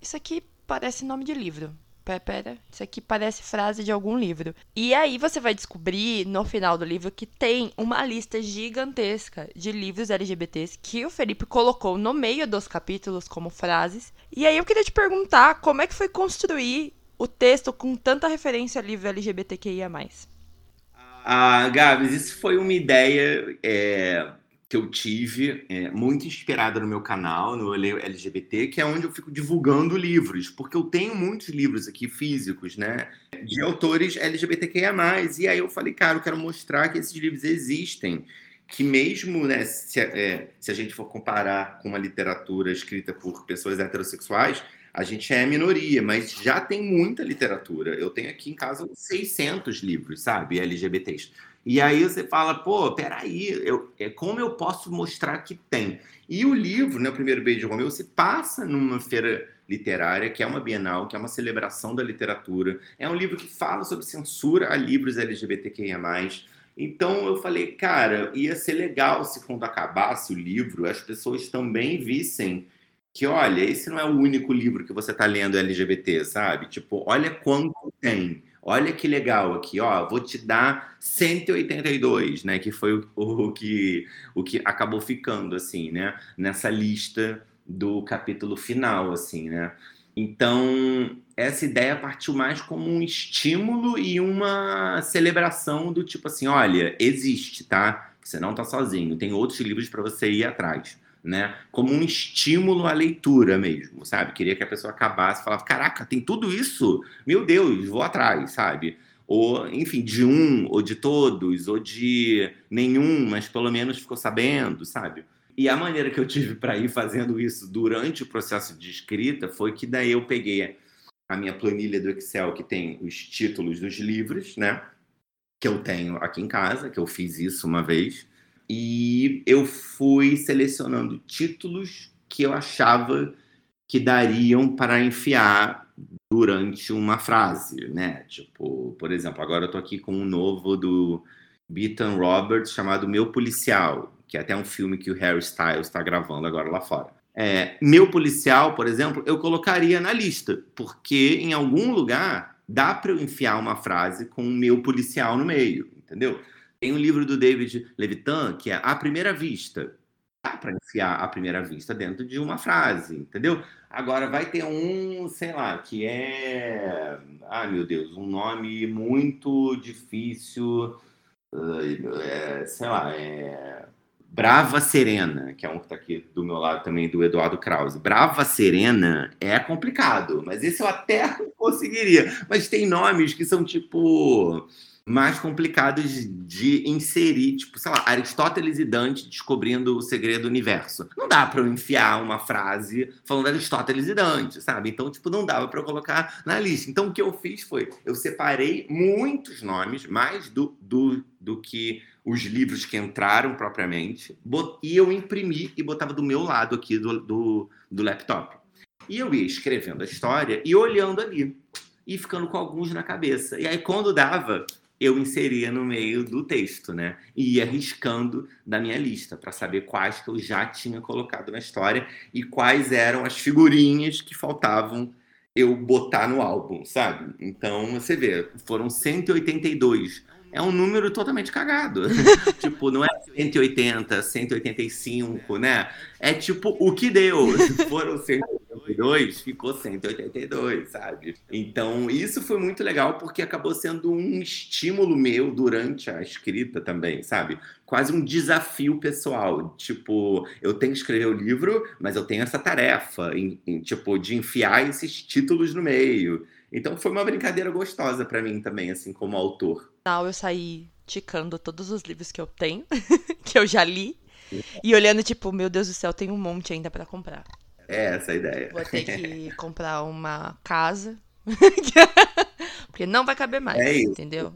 Speaker 1: Isso aqui parece nome de livro. Pera, pera, isso aqui parece frase de algum livro. E aí você vai descobrir no final do livro que tem uma lista gigantesca de livros LGBTs que o Felipe colocou no meio dos capítulos como frases. E aí eu queria te perguntar como é que foi construir o texto com tanta referência a livro LGBTQIA.
Speaker 2: Ah, Gabs, isso foi uma ideia é, que eu tive, é, muito inspirada no meu canal, no LGBT, que é onde eu fico divulgando livros, porque eu tenho muitos livros aqui físicos, né, de autores LGBTQIA+. E aí eu falei, cara, eu quero mostrar que esses livros existem, que mesmo, né, se, é, se a gente for comparar com uma literatura escrita por pessoas heterossexuais, a gente é minoria, mas já tem muita literatura. Eu tenho aqui em casa 600 livros, sabe, LGBTs. E aí você fala, pô, peraí, eu, é, como eu posso mostrar que tem? E o livro, né, o primeiro beijo de Romeu, se passa numa feira literária, que é uma bienal, que é uma celebração da literatura. É um livro que fala sobre censura a livros LGBTQIA+. Então eu falei, cara, ia ser legal se quando acabasse o livro, as pessoas também vissem que, olha, esse não é o único livro que você está lendo LGBT, sabe? Tipo, olha quanto tem. Olha que legal aqui, ó, vou te dar 182, né, que foi o, o, que o que acabou ficando assim, né, nessa lista do capítulo final, assim, né? Então, essa ideia partiu mais como um estímulo e uma celebração do tipo assim, olha, existe, tá? Você não está sozinho, tem outros livros para você ir atrás, né? Como um estímulo à leitura mesmo, sabe? Queria que a pessoa acabasse falava, caraca, tem tudo isso? Meu Deus, vou atrás, sabe? Ou, enfim, de um, ou de todos, ou de nenhum, mas pelo menos ficou sabendo, sabe? E a maneira que eu tive para ir fazendo isso durante o processo de escrita foi que daí eu peguei a minha planilha do Excel que tem os títulos dos livros, né? Que eu tenho aqui em casa, que eu fiz isso uma vez. E eu fui selecionando títulos que eu achava que dariam para enfiar durante uma frase, né? Tipo, por exemplo, agora eu tô aqui com um novo do Beaton Roberts chamado Meu Policial, que é até um filme que o Harry Styles está gravando agora lá fora. É, meu policial, por exemplo, eu colocaria na lista, porque em algum lugar dá para eu enfiar uma frase com meu policial no meio, entendeu? Tem um livro do David Levitan que é A Primeira Vista. Dá para enfiar a primeira vista dentro de uma frase, entendeu? Agora vai ter um, sei lá, que é. Ah, meu Deus, um nome muito difícil. É, sei lá, é Brava Serena, que é um que está aqui do meu lado também, do Eduardo Krause. Brava Serena é complicado, mas esse eu até conseguiria. Mas tem nomes que são tipo mais complicados de inserir, tipo, sei lá, Aristóteles e Dante descobrindo o segredo do universo. Não dá para eu enfiar uma frase falando Aristóteles e Dante, sabe? Então, tipo, não dava para eu colocar na lista. Então, o que eu fiz foi, eu separei muitos nomes, mais do, do, do que os livros que entraram propriamente, e eu imprimi e botava do meu lado aqui do, do, do laptop. E eu ia escrevendo a história e olhando ali, e ficando com alguns na cabeça. E aí, quando dava, eu inseria no meio do texto, né? E ia riscando da minha lista para saber quais que eu já tinha colocado na história e quais eram as figurinhas que faltavam eu botar no álbum, sabe? Então, você vê, foram 182 é um número totalmente cagado. tipo, não é 180, 185, né? É tipo o que deu. Foram 182, ficou 182, sabe? Então, isso foi muito legal porque acabou sendo um estímulo meu durante a escrita também, sabe? Quase um desafio pessoal. Tipo, eu tenho que escrever o livro, mas eu tenho essa tarefa, em, em, tipo, de enfiar esses títulos no meio. Então foi uma brincadeira gostosa para mim também, assim, como autor.
Speaker 1: Eu saí ticando todos os livros que eu tenho, que eu já li, e olhando, tipo, meu Deus do céu, tem um monte ainda para comprar.
Speaker 2: É essa a ideia.
Speaker 1: Vou ter que comprar uma casa. Porque não vai caber mais, é isso. entendeu?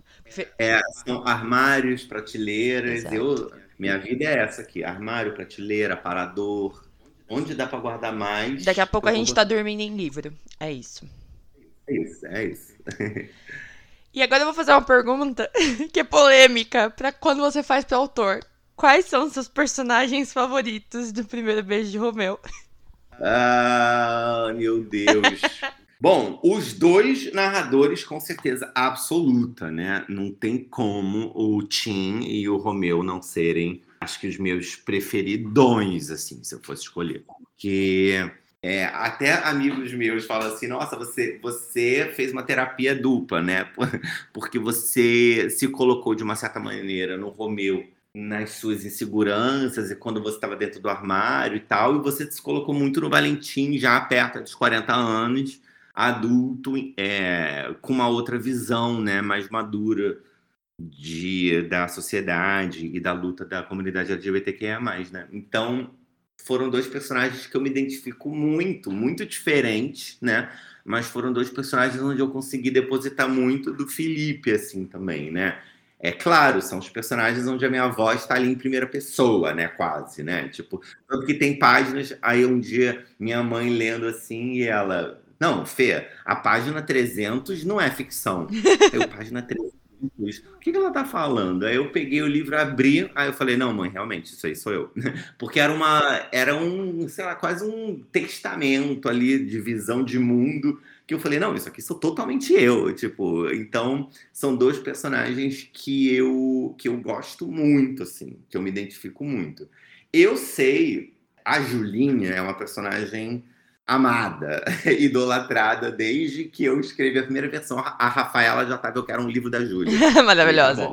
Speaker 2: É, são armários, prateleiras. Eu, minha vida é essa aqui: armário, prateleira, aparador. Onde dá para guardar mais.
Speaker 1: Daqui a pouco a gente vou... tá dormindo em livro. É isso.
Speaker 2: É isso, é isso.
Speaker 1: E agora eu vou fazer uma pergunta que é polêmica para quando você faz para autor. Quais são seus personagens favoritos do primeiro beijo de Romeu?
Speaker 2: Ah, meu Deus. Bom, os dois narradores, com certeza absoluta, né? Não tem como o Tim e o Romeu não serem, acho que os meus preferidões, assim, se eu fosse escolher. Porque é, até amigos meus falam assim: nossa, você, você fez uma terapia dupla, né? Porque você se colocou de uma certa maneira no Romeu nas suas inseguranças e quando você estava dentro do armário e tal, e você se colocou muito no Valentim, já perto dos 40 anos, adulto, é, com uma outra visão, né, mais madura de, da sociedade e da luta da comunidade LGBTQIA+, né? Então, foram dois personagens que eu me identifico muito, muito diferentes, né? Mas foram dois personagens onde eu consegui depositar muito do Felipe, assim, também, né? É claro, são os personagens onde a minha voz está ali em primeira pessoa, né? Quase, né? Tipo, tanto que tem páginas, aí um dia minha mãe lendo assim e ela... Não, Fê, a página 300 não é ficção. Eu, página 300 juntos. O que, que ela tá falando? Aí eu peguei o livro, abri, aí eu falei, não, mãe, realmente, isso aí sou eu. Porque era uma, era um, sei lá, quase um testamento ali de visão de mundo que eu falei, não, isso aqui sou totalmente eu, tipo, então são dois personagens que eu que eu gosto muito, assim, que eu me identifico muito. Eu sei, a Julinha é uma personagem amada, idolatrada desde que eu escrevi a primeira versão. A Rafaela já estava, eu quero um livro da Júlia.
Speaker 1: Maravilhosa.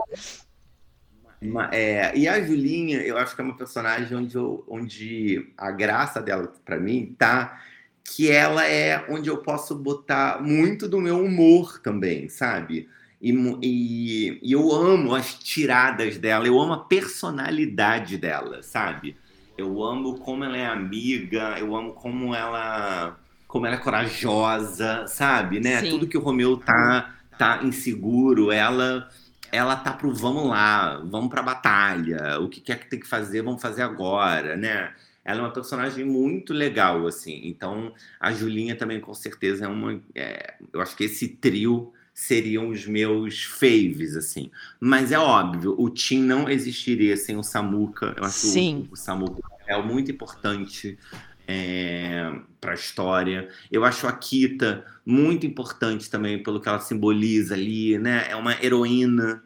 Speaker 2: É, e a Julinha, eu acho que é uma personagem onde, eu, onde a graça dela, para mim, tá que ela é onde eu posso botar muito do meu humor também, sabe? E, e, e, eu amo as tiradas dela, eu amo a personalidade dela, sabe? Eu amo como ela é amiga, eu amo como ela como ela é corajosa, sabe, né? Sim. Tudo que o Romeu tá tá inseguro, ela ela tá pro vamos lá, vamos pra batalha, o que quer que tem que fazer, vamos fazer agora, né? Ela é uma personagem muito legal, assim. Então, a Julinha também, com certeza, é uma. É, eu acho que esse trio seriam os meus faves, assim. Mas é óbvio, o Tim não existiria sem o Samuka. Eu acho Sim. o, o Samuka é muito importante é, para a história. Eu acho a Kita muito importante também pelo que ela simboliza ali, né? É uma heroína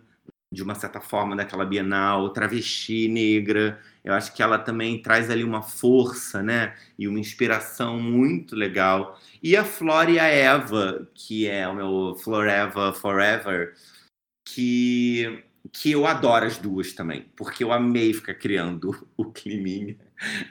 Speaker 2: de uma certa forma daquela Bienal, travesti negra. Eu acho que ela também traz ali uma força, né? E uma inspiração muito legal. E a Flor e a Eva, que é o meu Floreva Forever, que que eu adoro as duas também, porque eu amei ficar criando o climinha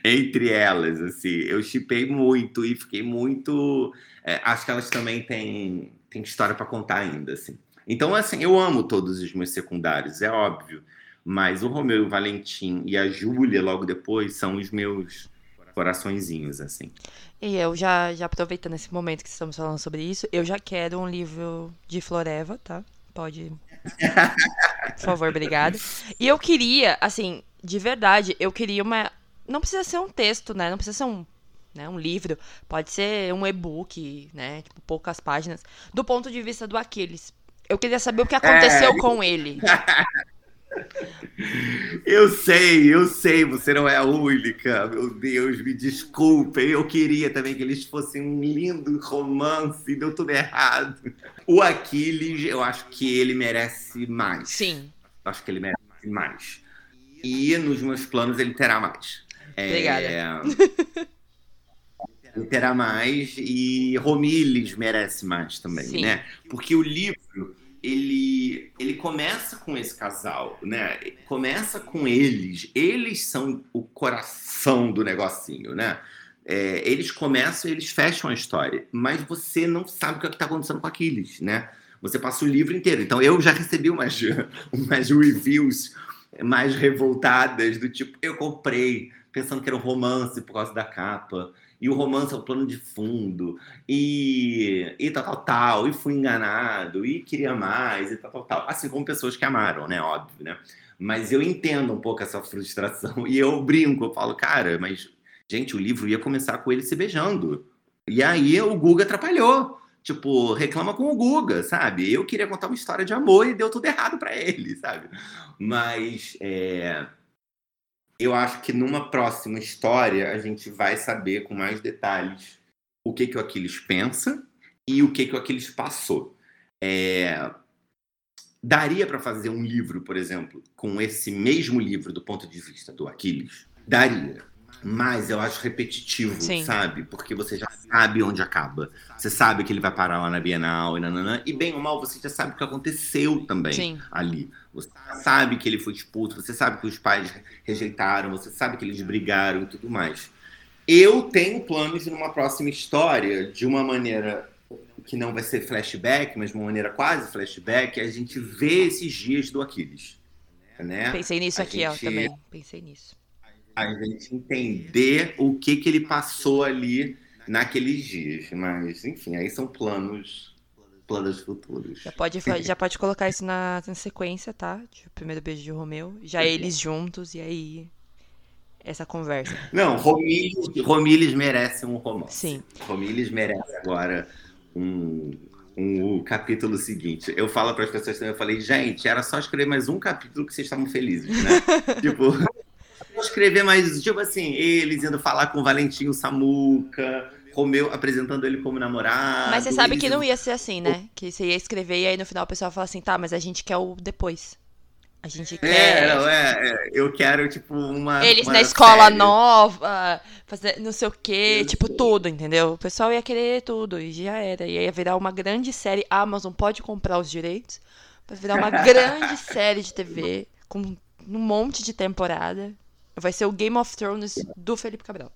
Speaker 2: entre elas, assim. Eu chipei muito e fiquei muito. É, acho que elas também têm, têm história para contar ainda, assim. Então, assim, eu amo todos os meus secundários, é óbvio. Mas o Romeu e o Valentim e a Júlia, logo depois, são os meus coraçõezinhos, assim.
Speaker 1: E eu já, já aproveitando esse momento que estamos falando sobre isso, eu já quero um livro de Floreva, tá? Pode. Por favor, obrigada. E eu queria, assim, de verdade, eu queria uma. Não precisa ser um texto, né? Não precisa ser um, né, um livro. Pode ser um e-book, né? Tipo, poucas páginas. Do ponto de vista do Aquiles. Eu queria saber o que aconteceu é... com ele.
Speaker 2: Eu sei, eu sei, você não é a única. Meu Deus, me desculpem. Eu queria também que eles fossem um lindo romance, deu tudo errado. O Aquiles, eu acho que ele merece mais.
Speaker 1: Sim.
Speaker 2: Acho que ele merece mais. E nos meus planos ele terá mais.
Speaker 1: Obrigada.
Speaker 2: É... terá mais e Romilles merece mais também, Sim. né? Porque o livro ele, ele começa com esse casal, né? Começa com eles. Eles são o coração do negocinho, né? É, eles começam e eles fecham a história, mas você não sabe o que é está acontecendo com aqueles, né? Você passa o livro inteiro. Então eu já recebi umas, umas reviews mais revoltadas do tipo, eu comprei pensando que era um romance por causa da capa e o romance é o plano de fundo, e, e tal, tal, tal, e fui enganado, e queria mais, e tal, tal, tal. Assim como pessoas que amaram, né? Óbvio, né? Mas eu entendo um pouco essa frustração, e eu brinco, eu falo, cara, mas, gente, o livro ia começar com ele se beijando. E aí o Guga atrapalhou. Tipo, reclama com o Guga, sabe? Eu queria contar uma história de amor e deu tudo errado para ele, sabe? Mas é, eu acho que numa próxima história a gente vai saber com mais detalhes o que, que o Aquiles pensa e o que, que o Aquiles passou. É... Daria para fazer um livro, por exemplo, com esse mesmo livro do ponto de vista do Aquiles? Daria. Mas eu acho repetitivo, Sim. sabe? Porque você já sabe onde acaba. Você sabe que ele vai parar lá na Bienal e nananã. E bem ou mal, você já sabe o que aconteceu também Sim. ali. Você sabe que ele foi expulso, você sabe que os pais rejeitaram, você sabe que eles brigaram e tudo mais. Eu tenho planos de numa próxima história, de uma maneira que não vai ser flashback, mas de uma maneira quase flashback, a gente vê esses dias do Aquiles. Né?
Speaker 1: Pensei nisso a aqui, gente... ó, também. Pensei nisso
Speaker 2: a gente entender o que, que ele passou ali naqueles dias. Mas, enfim, aí são planos planos futuros.
Speaker 1: Já pode, já pode colocar isso na, na sequência, tá? De primeiro beijo de Romeu. Já eles juntos, e aí. Essa conversa.
Speaker 2: Não, Romilles, Romilles merece um romance.
Speaker 1: Sim.
Speaker 2: Romilles merece agora um, um, o capítulo seguinte. Eu falo para as pessoas também, eu falei, gente, era só escrever mais um capítulo que vocês estavam felizes, né? tipo, escrever mais, tipo assim, eles indo falar com o Valentim Samuca, Romeu apresentando ele como namorado.
Speaker 1: Mas você sabe que não ia ser assim, né? Que você ia escrever e aí no final o pessoal fala assim, tá, mas a gente quer o depois. A gente é, quer.
Speaker 2: É, é, é, eu quero, tipo, uma.
Speaker 1: Eles
Speaker 2: uma
Speaker 1: na escola série. nova, fazer não sei o quê, tipo, tudo, entendeu? O pessoal ia querer tudo e já era. E ia virar uma grande série. A Amazon pode comprar os direitos. Vai virar uma grande série de TV com um monte de temporada. Vai ser o Game of Thrones do Felipe Cabral.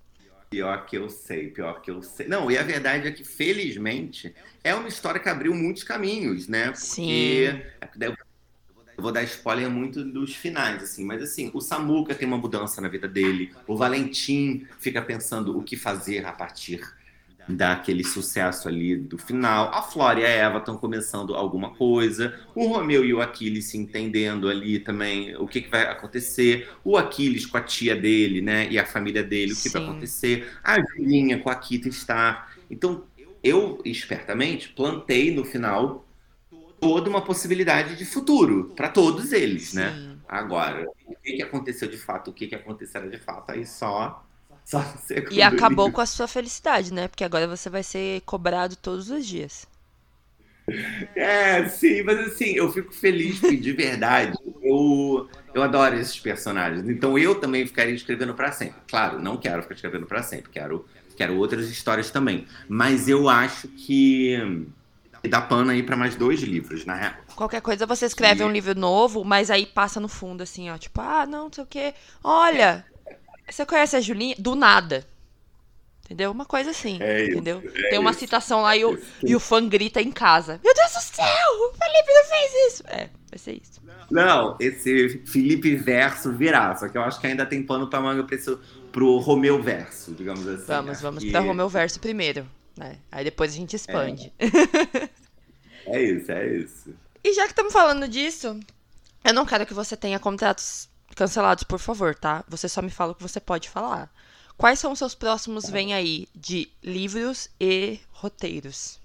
Speaker 2: Pior que eu sei, pior que eu sei. Não, e a verdade é que, felizmente, é uma história que abriu muitos caminhos, né? Porque
Speaker 1: Sim.
Speaker 2: Eu vou dar spoiler muito dos finais, assim, mas assim, o Samuca tem uma mudança na vida dele, o Valentim fica pensando o que fazer a partir daquele sucesso ali do final. A Flora e a Eva estão começando alguma coisa. O Romeu e o Aquiles se entendendo ali também o que, que, vai acontecer. O Aquiles com a tia dele, né? E a família dele, o que Sim. vai acontecer. A Julinha com a Kita Star. Então, eu, espertamente, plantei no final toda uma possibilidade de futuro para todos eles, né? Sim. né? Agora, o que, que aconteceu de fato, o que, que acontecerá de fato, aí só. Só
Speaker 1: e acabou com a sua felicidade, né? Porque agora você vai ser cobrado todos os dias.
Speaker 2: É, sim, mas assim, eu fico feliz de verdade. Eu, eu adoro esses personagens. Então eu também ficaria escrevendo para sempre. Claro, não quero ficar escrevendo para sempre. Quero, quero outras histórias também. Mas eu acho que e dá pano aí para mais dois livros, na real.
Speaker 1: Qualquer coisa você escreve um livro novo, mas aí passa no fundo, assim, ó. Tipo, ah, não, não sei o quê. Olha, você conhece a Julinha? Do nada. Entendeu? Uma coisa assim, é entendeu? é Tem uma isso. citação lá e o, e o fã grita em casa. Meu Deus do céu, o Felipe não fez isso. É, vai ser isso.
Speaker 2: Não, esse Felipe verso virá, só que eu acho que ainda tem pano pra manga pra esse, pro Romeu verso, digamos assim.
Speaker 1: Vamos, vamos pra Romeu verso primeiro. Né? Aí depois a gente expande.
Speaker 2: É. é isso, é isso.
Speaker 1: E já que estamos falando disso, eu não quero que você tenha contratos cancelados, por favor, tá? Você só me fala o que você pode falar. Quais são os seus próximos vem aí de livros e roteiros?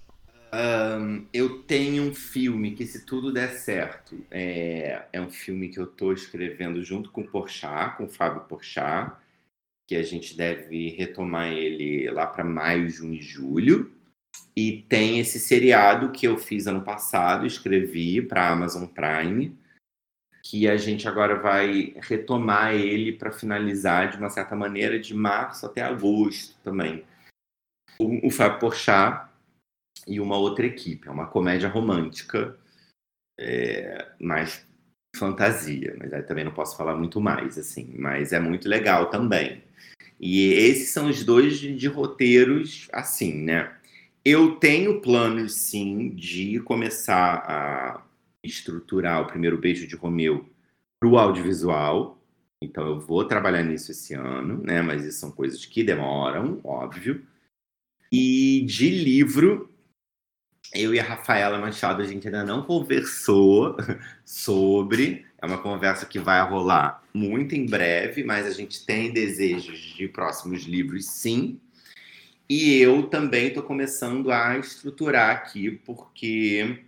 Speaker 2: Um, eu tenho um filme que, se tudo der certo, é, é um filme que eu estou escrevendo junto com o Porchat, com o Fábio Porchat que a gente deve retomar ele lá para maio, junho e julho. E tem esse seriado que eu fiz ano passado, escrevi para Amazon Prime, que a gente agora vai retomar ele para finalizar de uma certa maneira de março até agosto também. O, o Fábio Porchat e uma outra equipe. É uma comédia romântica, é, fantasia, mas aí também não posso falar muito mais, assim. Mas é muito legal também. E esses são os dois de, de roteiros assim, né? Eu tenho planos, sim, de começar a estruturar o primeiro beijo de Romeu para o audiovisual. Então eu vou trabalhar nisso esse ano, né? Mas isso são coisas que demoram, óbvio. E de livro, eu e a Rafaela Machado, a gente ainda não conversou sobre. É uma conversa que vai rolar muito em breve, mas a gente tem desejos de próximos livros, sim. E eu também estou começando a estruturar aqui, porque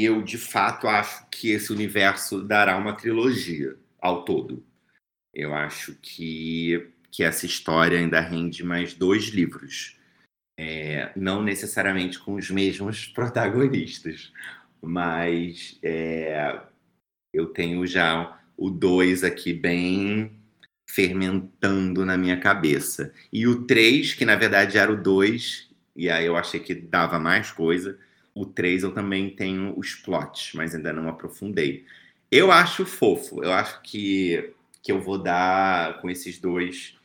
Speaker 2: eu de fato acho que esse universo dará uma trilogia ao todo. Eu acho que, que essa história ainda rende mais dois livros é, não necessariamente com os mesmos protagonistas, mas é, eu tenho já o 2 aqui bem fermentando na minha cabeça. E o 3, que na verdade era o 2, e aí eu achei que dava mais coisa. O 3 eu também tenho os plots, mas ainda não aprofundei. Eu acho fofo, eu acho que, que eu vou dar com esses dois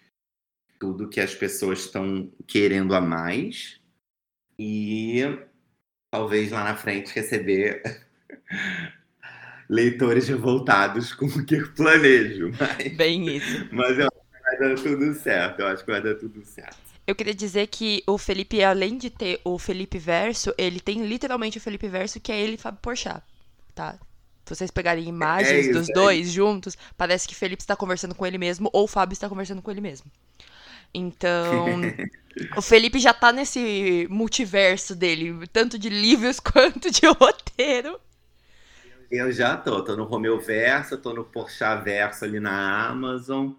Speaker 2: tudo que as pessoas estão querendo a mais e talvez lá na frente receber leitores revoltados com o que eu planejo. Mas,
Speaker 1: Bem isso.
Speaker 2: Mas eu acho que vai dar tudo certo. Eu acho que vai dar tudo certo.
Speaker 1: Eu queria dizer que o Felipe, além de ter o Felipe Verso, ele tem literalmente o Felipe Verso, que é ele e Fábio Porchat, tá? Se vocês pegarem imagens é isso, dos é dois juntos, parece que Felipe está conversando com ele mesmo ou o Fábio está conversando com ele mesmo. Então, o Felipe já tá nesse multiverso dele, tanto de livros quanto de roteiro.
Speaker 2: Eu já tô, tô no Romeu Verso, tô no Porsche Verso ali na Amazon.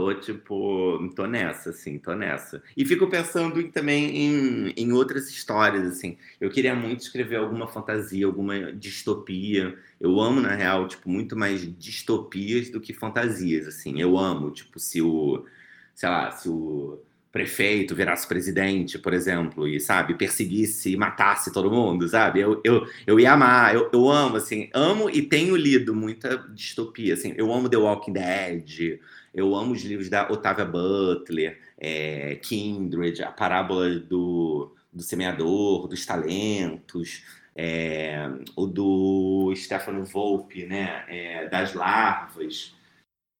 Speaker 2: Tô, tipo, tô nessa, assim, tô nessa. E fico pensando também em, em outras histórias, assim. Eu queria muito escrever alguma fantasia, alguma distopia. Eu amo, na real, tipo, muito mais distopias do que fantasias, assim. Eu amo, tipo, se o, sei lá, se o prefeito virasse presidente, por exemplo, e, sabe, perseguisse e matasse todo mundo, sabe? Eu, eu, eu ia amar, eu, eu amo, assim, amo e tenho lido muita distopia, assim, eu amo The Walking Dead, eu amo os livros da Octavia Butler, é, Kindred, a parábola do, do semeador, dos talentos, é, o do Stefano Volpe, né, é, das larvas,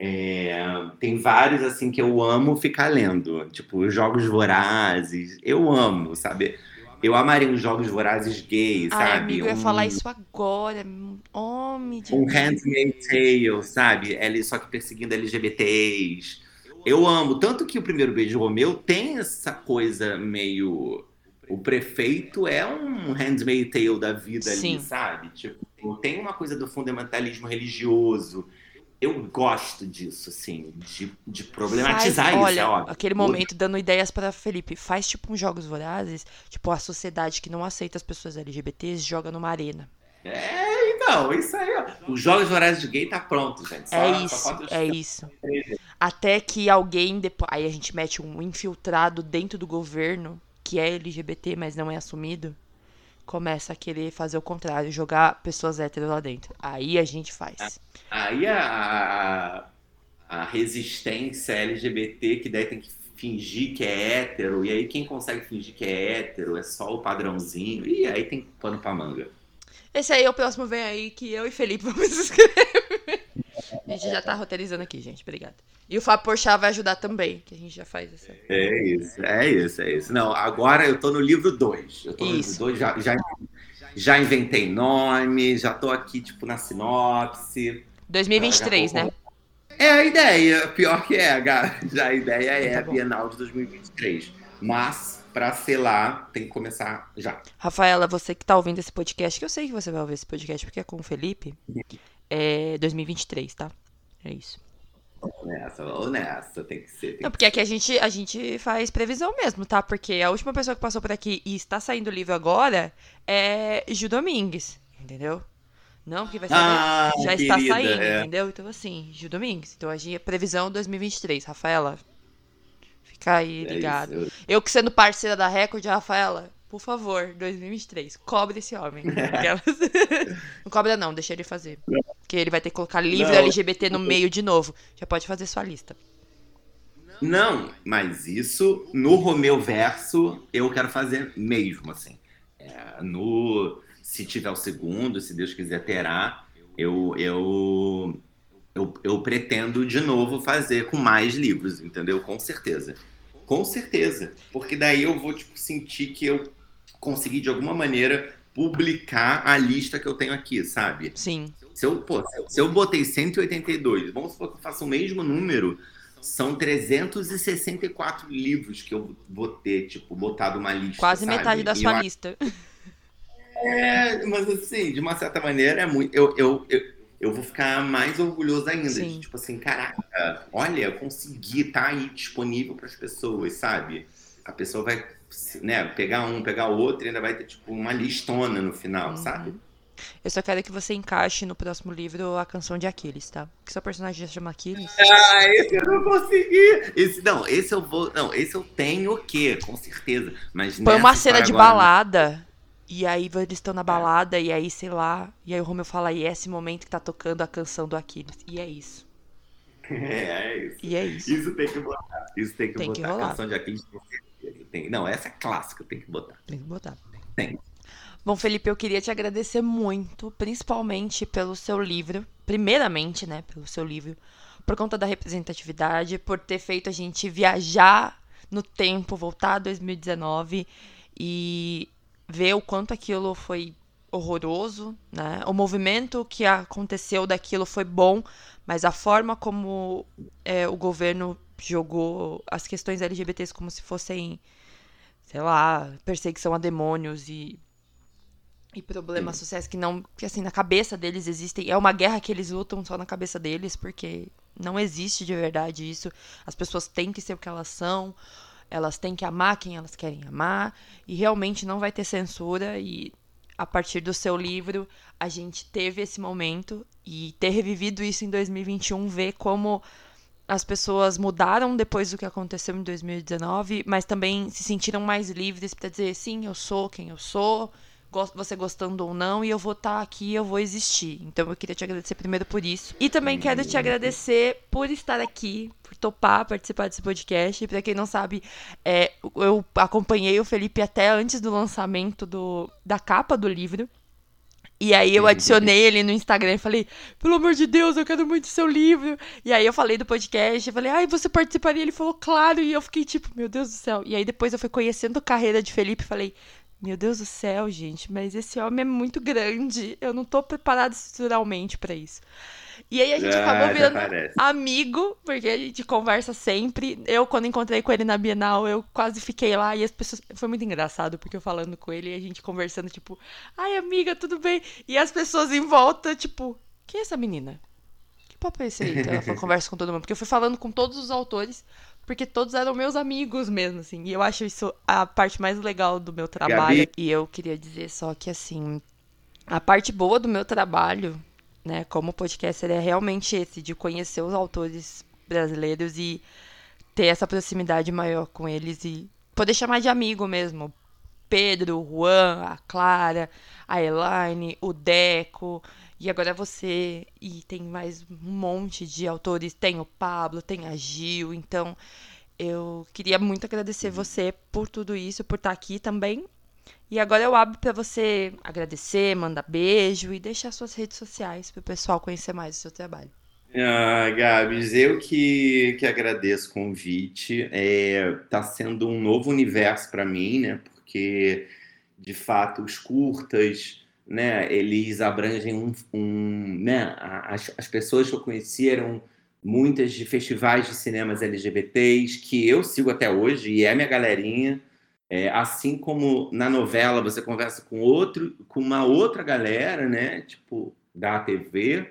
Speaker 2: é, tem vários assim que eu amo ficar lendo, tipo Jogos Vorazes. Eu amo, sabe? Eu amaria uns Jogos Vorazes gays,
Speaker 1: Ai,
Speaker 2: sabe?
Speaker 1: amigo, eu ia
Speaker 2: um,
Speaker 1: falar isso agora. Homem de
Speaker 2: um Handmaid's Tale, sabe? Ele só que perseguindo LGBTs. Eu amo, tanto que o primeiro beijo Romeu tem essa coisa meio o prefeito é um Handmaid's Tale da vida
Speaker 1: Sim.
Speaker 2: ali, sabe? Tipo, tem uma coisa do fundamentalismo religioso eu gosto disso, assim, de, de problematizar
Speaker 1: Faz,
Speaker 2: isso,
Speaker 1: olha,
Speaker 2: é óbvio.
Speaker 1: aquele momento dando ideias para Felipe. Faz tipo uns jogos vorazes, tipo a sociedade que não aceita as pessoas LGBTs joga numa arena.
Speaker 2: É, então, isso aí, ó. Os jogos vorazes de gay tá pronto, gente. Só,
Speaker 1: é isso, é isso. Até que alguém depois, aí a gente mete um infiltrado dentro do governo que é LGBT, mas não é assumido, começa a querer fazer o contrário, jogar pessoas héteros lá dentro. Aí a gente faz.
Speaker 2: Aí a, a, a resistência LGBT, que daí tem que fingir que é hétero, e aí quem consegue fingir que é hétero é só o padrãozinho, e aí tem pano pra manga.
Speaker 1: Esse aí é o próximo vem aí que eu e Felipe vamos escrever. A gente já tá roteirizando aqui, gente. Obrigada. E o Fábio Porchat vai ajudar também, que a gente já faz essa.
Speaker 2: É isso, é isso, é isso. Não, agora eu tô no livro 2. Eu tô no
Speaker 1: Isso.
Speaker 2: livro 2, já, já, já inventei nome, já tô aqui, tipo, na sinopse.
Speaker 1: 2023, né?
Speaker 2: É a ideia, pior que é. Já a ideia é a Bienal de 2023. Mas, pra ser lá, tem que começar já.
Speaker 1: Rafaela, você que tá ouvindo esse podcast, que eu sei que você vai ouvir esse podcast porque é com o Felipe, é 2023, tá? É isso.
Speaker 2: Nessa, ou nessa, tem que ser. tem
Speaker 1: Não, porque aqui a gente, a gente faz previsão mesmo, tá? Porque a última pessoa que passou por aqui e está saindo o livro agora é Gil Domingues, entendeu? Não, porque vai sair.
Speaker 2: Ah,
Speaker 1: já está
Speaker 2: querida,
Speaker 1: saindo,
Speaker 2: é.
Speaker 1: entendeu? Então, assim, Gil Domingues. Então, a gente, previsão 2023. Rafaela, fica aí
Speaker 2: É
Speaker 1: ligado.
Speaker 2: isso.
Speaker 1: Eu que sendo parceira da Record, Rafaela, por favor, 2023, cobre esse homem. Aquelas- não cobra não, deixa ele fazer. Porque ele vai ter que colocar livro
Speaker 2: Não.
Speaker 1: LGBT no meio de novo. Já pode fazer sua lista.
Speaker 2: Não, mas isso no Romeu Verso eu quero fazer mesmo, assim. É, no se tiver o segundo, se Deus quiser terá, eu eu, eu eu pretendo de novo fazer com mais livros, entendeu? Com certeza. Com certeza, porque daí eu vou tipo sentir que eu consegui de alguma maneira publicar a lista que eu tenho aqui, sabe?
Speaker 1: Sim.
Speaker 2: Se eu, pô, se eu- se eu botei 182, vamos supor que eu faça o mesmo número, são 364 livros que eu vou ter, tipo, botado uma lista.
Speaker 1: Quase
Speaker 2: sabe?
Speaker 1: metade da
Speaker 2: E
Speaker 1: sua
Speaker 2: eu-
Speaker 1: lista.
Speaker 2: É, mas assim, de uma certa maneira, é muito. Eu, eu, eu, eu vou ficar mais orgulhoso ainda.
Speaker 1: Sim.
Speaker 2: De, tipo assim, caraca, olha, eu consegui estar aí disponível para as pessoas, sabe? A pessoa vai né, pegar um, pegar o outro e ainda vai ter, tipo, uma listona no final,
Speaker 1: Uhum.
Speaker 2: sabe?
Speaker 1: Eu só quero que você encaixe no próximo livro a canção de Aquiles, tá? Porque seu personagem já chama Aquiles.
Speaker 2: Ah, esse eu não consegui. Esse, não, esse eu vou. Não, esse eu tenho o quê? Com certeza. Mas
Speaker 1: Põe uma cena de
Speaker 2: agora-
Speaker 1: balada. E aí eles estão na balada, e aí, sei lá. E aí o Romeu fala, e é esse momento que tá tocando a canção do Aquiles. E é isso.
Speaker 2: É, é isso.
Speaker 1: E é isso.
Speaker 2: Isso tem que botar. Isso tem que
Speaker 1: Tem que
Speaker 2: botar.
Speaker 1: rolar.
Speaker 2: a canção de Aquiles com certeza. Tem- Não, essa é clássica, tem que botar.
Speaker 1: Tem que botar.
Speaker 2: Tem.
Speaker 1: Bom, Felipe, eu queria te agradecer muito, principalmente pelo seu livro. Primeiramente, né, pelo seu livro. Por conta da representatividade, por ter feito a gente viajar no tempo, voltar a 2019 e ver o quanto aquilo foi horroroso, né? O movimento que aconteceu daquilo foi bom, mas a forma como é, o governo jogou as questões LGBTs como se fossem, sei lá, perseguição a demônios e e problemas Sim. sociais que não, que assim, na cabeça deles existem. É uma guerra que eles lutam só na cabeça deles, porque não existe de verdade isso. As pessoas têm que ser o que elas são, elas têm que amar quem elas querem amar, e realmente não vai ter censura. E a partir do seu livro, a gente teve esse momento, e ter revivido isso em 2021, ver como as pessoas mudaram depois do que aconteceu em 2019, mas também se sentiram mais livres para dizer sim, eu sou quem eu sou você gostando ou não, e eu vou estar tá aqui, eu vou existir. Então eu queria te agradecer primeiro por isso. E também quero te agradecer por estar aqui, por topar participar desse podcast. Para quem não sabe, é, eu acompanhei o Felipe até antes do lançamento do, da capa do livro. E aí eu adicionei ele no Instagram e falei, pelo amor de Deus, eu quero muito seu livro. E aí eu falei do podcast, eu falei, ai, você participaria? Ele falou, claro. E eu fiquei tipo, meu Deus do céu. E aí depois eu fui conhecendo a carreira de Felipe e falei, meu Deus do céu, gente, mas esse homem é muito grande. Eu não tô preparado estruturalmente para isso. E aí a gente ah, acabou virando amigo, porque a gente conversa sempre. Eu, quando encontrei com ele na Bienal, eu quase fiquei lá e as pessoas. Foi muito engraçado, porque eu falando com ele e a gente conversando, tipo, ai, amiga, tudo bem? E as pessoas em volta, tipo, quem é essa menina? Que papo é esse aí? Então, ela conversa com todo mundo. Porque eu fui falando com todos os autores porque todos eram meus amigos mesmo, assim. E eu acho isso a parte mais legal do meu trabalho. Gabi. E eu queria dizer só que, assim, a parte boa do meu trabalho, né, como podcaster, é realmente esse, de conhecer os autores brasileiros e ter essa proximidade maior com eles e poder chamar de amigo mesmo. Pedro, o Juan, a Clara, a Elaine, o Deco, e agora é você, e tem mais um monte de autores, tem o Pablo, tem a Gil, então eu queria muito agradecer você por tudo isso, por estar aqui também. E agora eu abro para você agradecer, mandar beijo e deixar suas redes sociais para o pessoal conhecer mais o seu trabalho.
Speaker 2: Ah, Gabs, eu que, que agradeço o convite. É, tá sendo um novo universo para mim, né? Porque, de fato, os curtas, né, eles abrangem um, um né, as, as pessoas que eu conheci eram muitas de festivais de cinemas LGBTs que eu sigo até hoje e é minha galerinha. É, assim como na novela você conversa com outro, com uma outra galera, né, tipo da TV,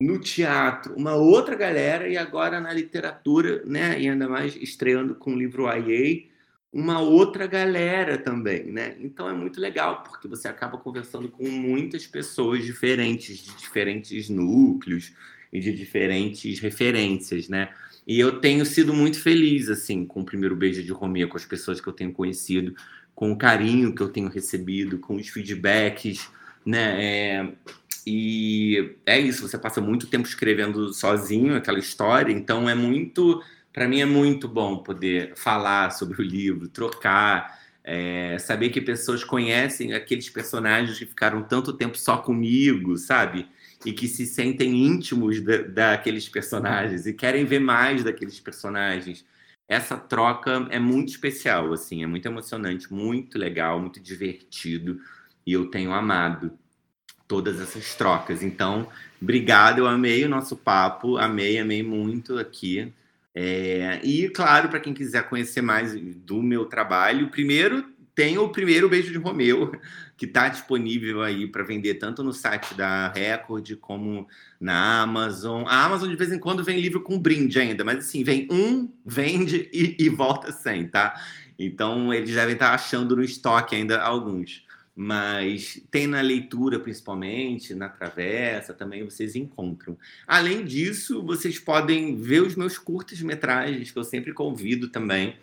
Speaker 2: no teatro uma outra galera e agora na literatura, né, e ainda mais estreando com o livro IA, uma outra galera também, né? Então é muito legal, porque você acaba conversando com muitas pessoas diferentes, de diferentes núcleos e de diferentes referências, né? E eu tenho sido muito feliz, assim, com o primeiro beijo de Romeu, com as pessoas que eu tenho conhecido, com o carinho que eu tenho recebido, com os feedbacks, né? É... E é isso, você passa muito tempo escrevendo sozinho aquela história, então é muito para mim é muito bom poder falar sobre o livro, trocar, é, saber que pessoas conhecem aqueles personagens que ficaram tanto tempo só comigo, sabe? E que se sentem íntimos da, daqueles personagens e querem ver mais daqueles personagens. Essa troca é muito especial, assim, é muito emocionante, muito legal, muito divertido e eu tenho amado todas essas trocas. Então, obrigado, eu amei o nosso papo, amei, amei muito aqui. É, e, claro, para quem quiser conhecer mais do meu trabalho, primeiro tem o primeiro Beijo de Romeu, que está disponível aí para vender tanto no site da Record como na Amazon. A Amazon de vez em quando vem livro com brinde ainda, mas assim, vem um, vende e, e volta sem, tá? Então eles devem estar tá achando no estoque ainda alguns mas tem na leitura principalmente, na travessa também vocês encontram. Além disso, vocês podem ver os meus curtas-metragens, que eu sempre convido também.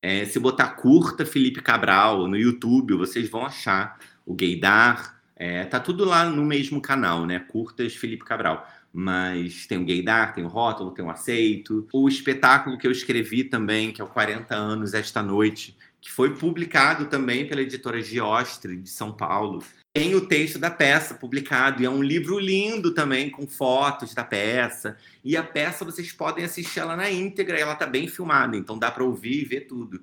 Speaker 2: É, se botar curta Felipe Cabral no YouTube, vocês vão achar o Gaydar. É, tá tudo lá no mesmo canal, né? Curtas Felipe Cabral. Mas tem o Gaydar, tem o Rótulo, tem o Aceito. O espetáculo que eu escrevi também, que é o 40 anos esta noite, que foi publicado também pela editora Giostre, de São Paulo. Tem o texto da peça publicado, e é um livro lindo também, com fotos da peça. E a peça vocês podem assistir ela na íntegra, ela está bem filmada, então dá para ouvir e ver tudo.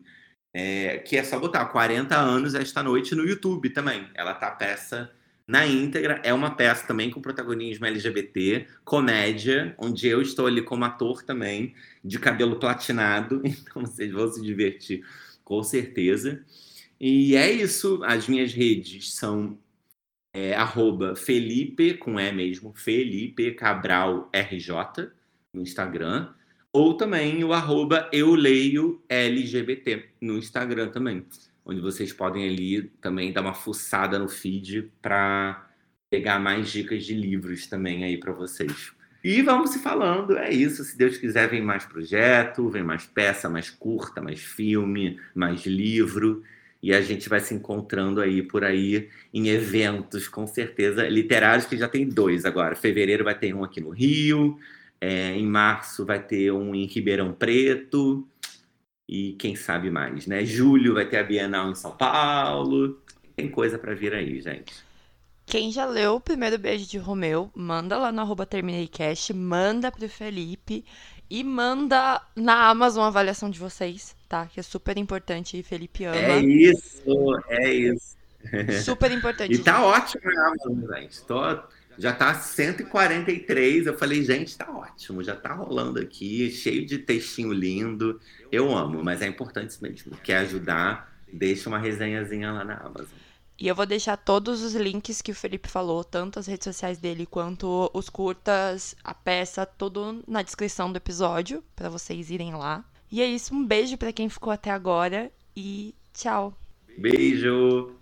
Speaker 2: É, que é só botar 40 anos esta noite no YouTube também. Ela tá peça na íntegra. É uma peça também com protagonismo LGBT, comédia, onde eu estou ali como ator também, de cabelo platinado. Então vocês vão se divertir com certeza. E é isso. As minhas redes são é, Felipe, com mesmo, Felipe Cabral RJ, no Instagram. Ou também o arroba Eu Leio LGBT no Instagram também onde vocês podem ali também dar uma fuçada no feed para pegar mais dicas de livros também aí para vocês. E vamos se falando, é isso. Se Deus quiser, vem mais projeto, vem mais peça, mais curta, mais filme, mais livro. E a gente vai se encontrando aí por aí em eventos, com certeza, literários, que já tem dois agora. Fevereiro vai ter um aqui no Rio, é, em março vai ter um em Ribeirão Preto, e quem sabe mais, né? Julho vai ter a Bienal em São Paulo. Tem coisa para vir aí, gente.
Speaker 1: Quem já leu o primeiro beijo de Romeu, manda lá no arroba TermineiCast, manda pro Felipe e manda na Amazon a avaliação de vocês, tá? Que é super importante e Felipe ama.
Speaker 2: É isso, é isso.
Speaker 1: Super importante.
Speaker 2: e tá ótimo na Amazon, gente. Tô já tá 143. Eu falei, gente, tá ótimo, já tá rolando aqui, cheio de textinho lindo. Eu amo, mas é importante mesmo. Quer ajudar? Deixa uma resenhazinha lá na Amazon.
Speaker 1: E eu vou deixar todos os links que o Felipe falou, tanto as redes sociais dele quanto os curtas, a peça, tudo na descrição do episódio, para vocês irem lá. E é isso, um beijo para quem ficou até agora e tchau.
Speaker 2: Beijo!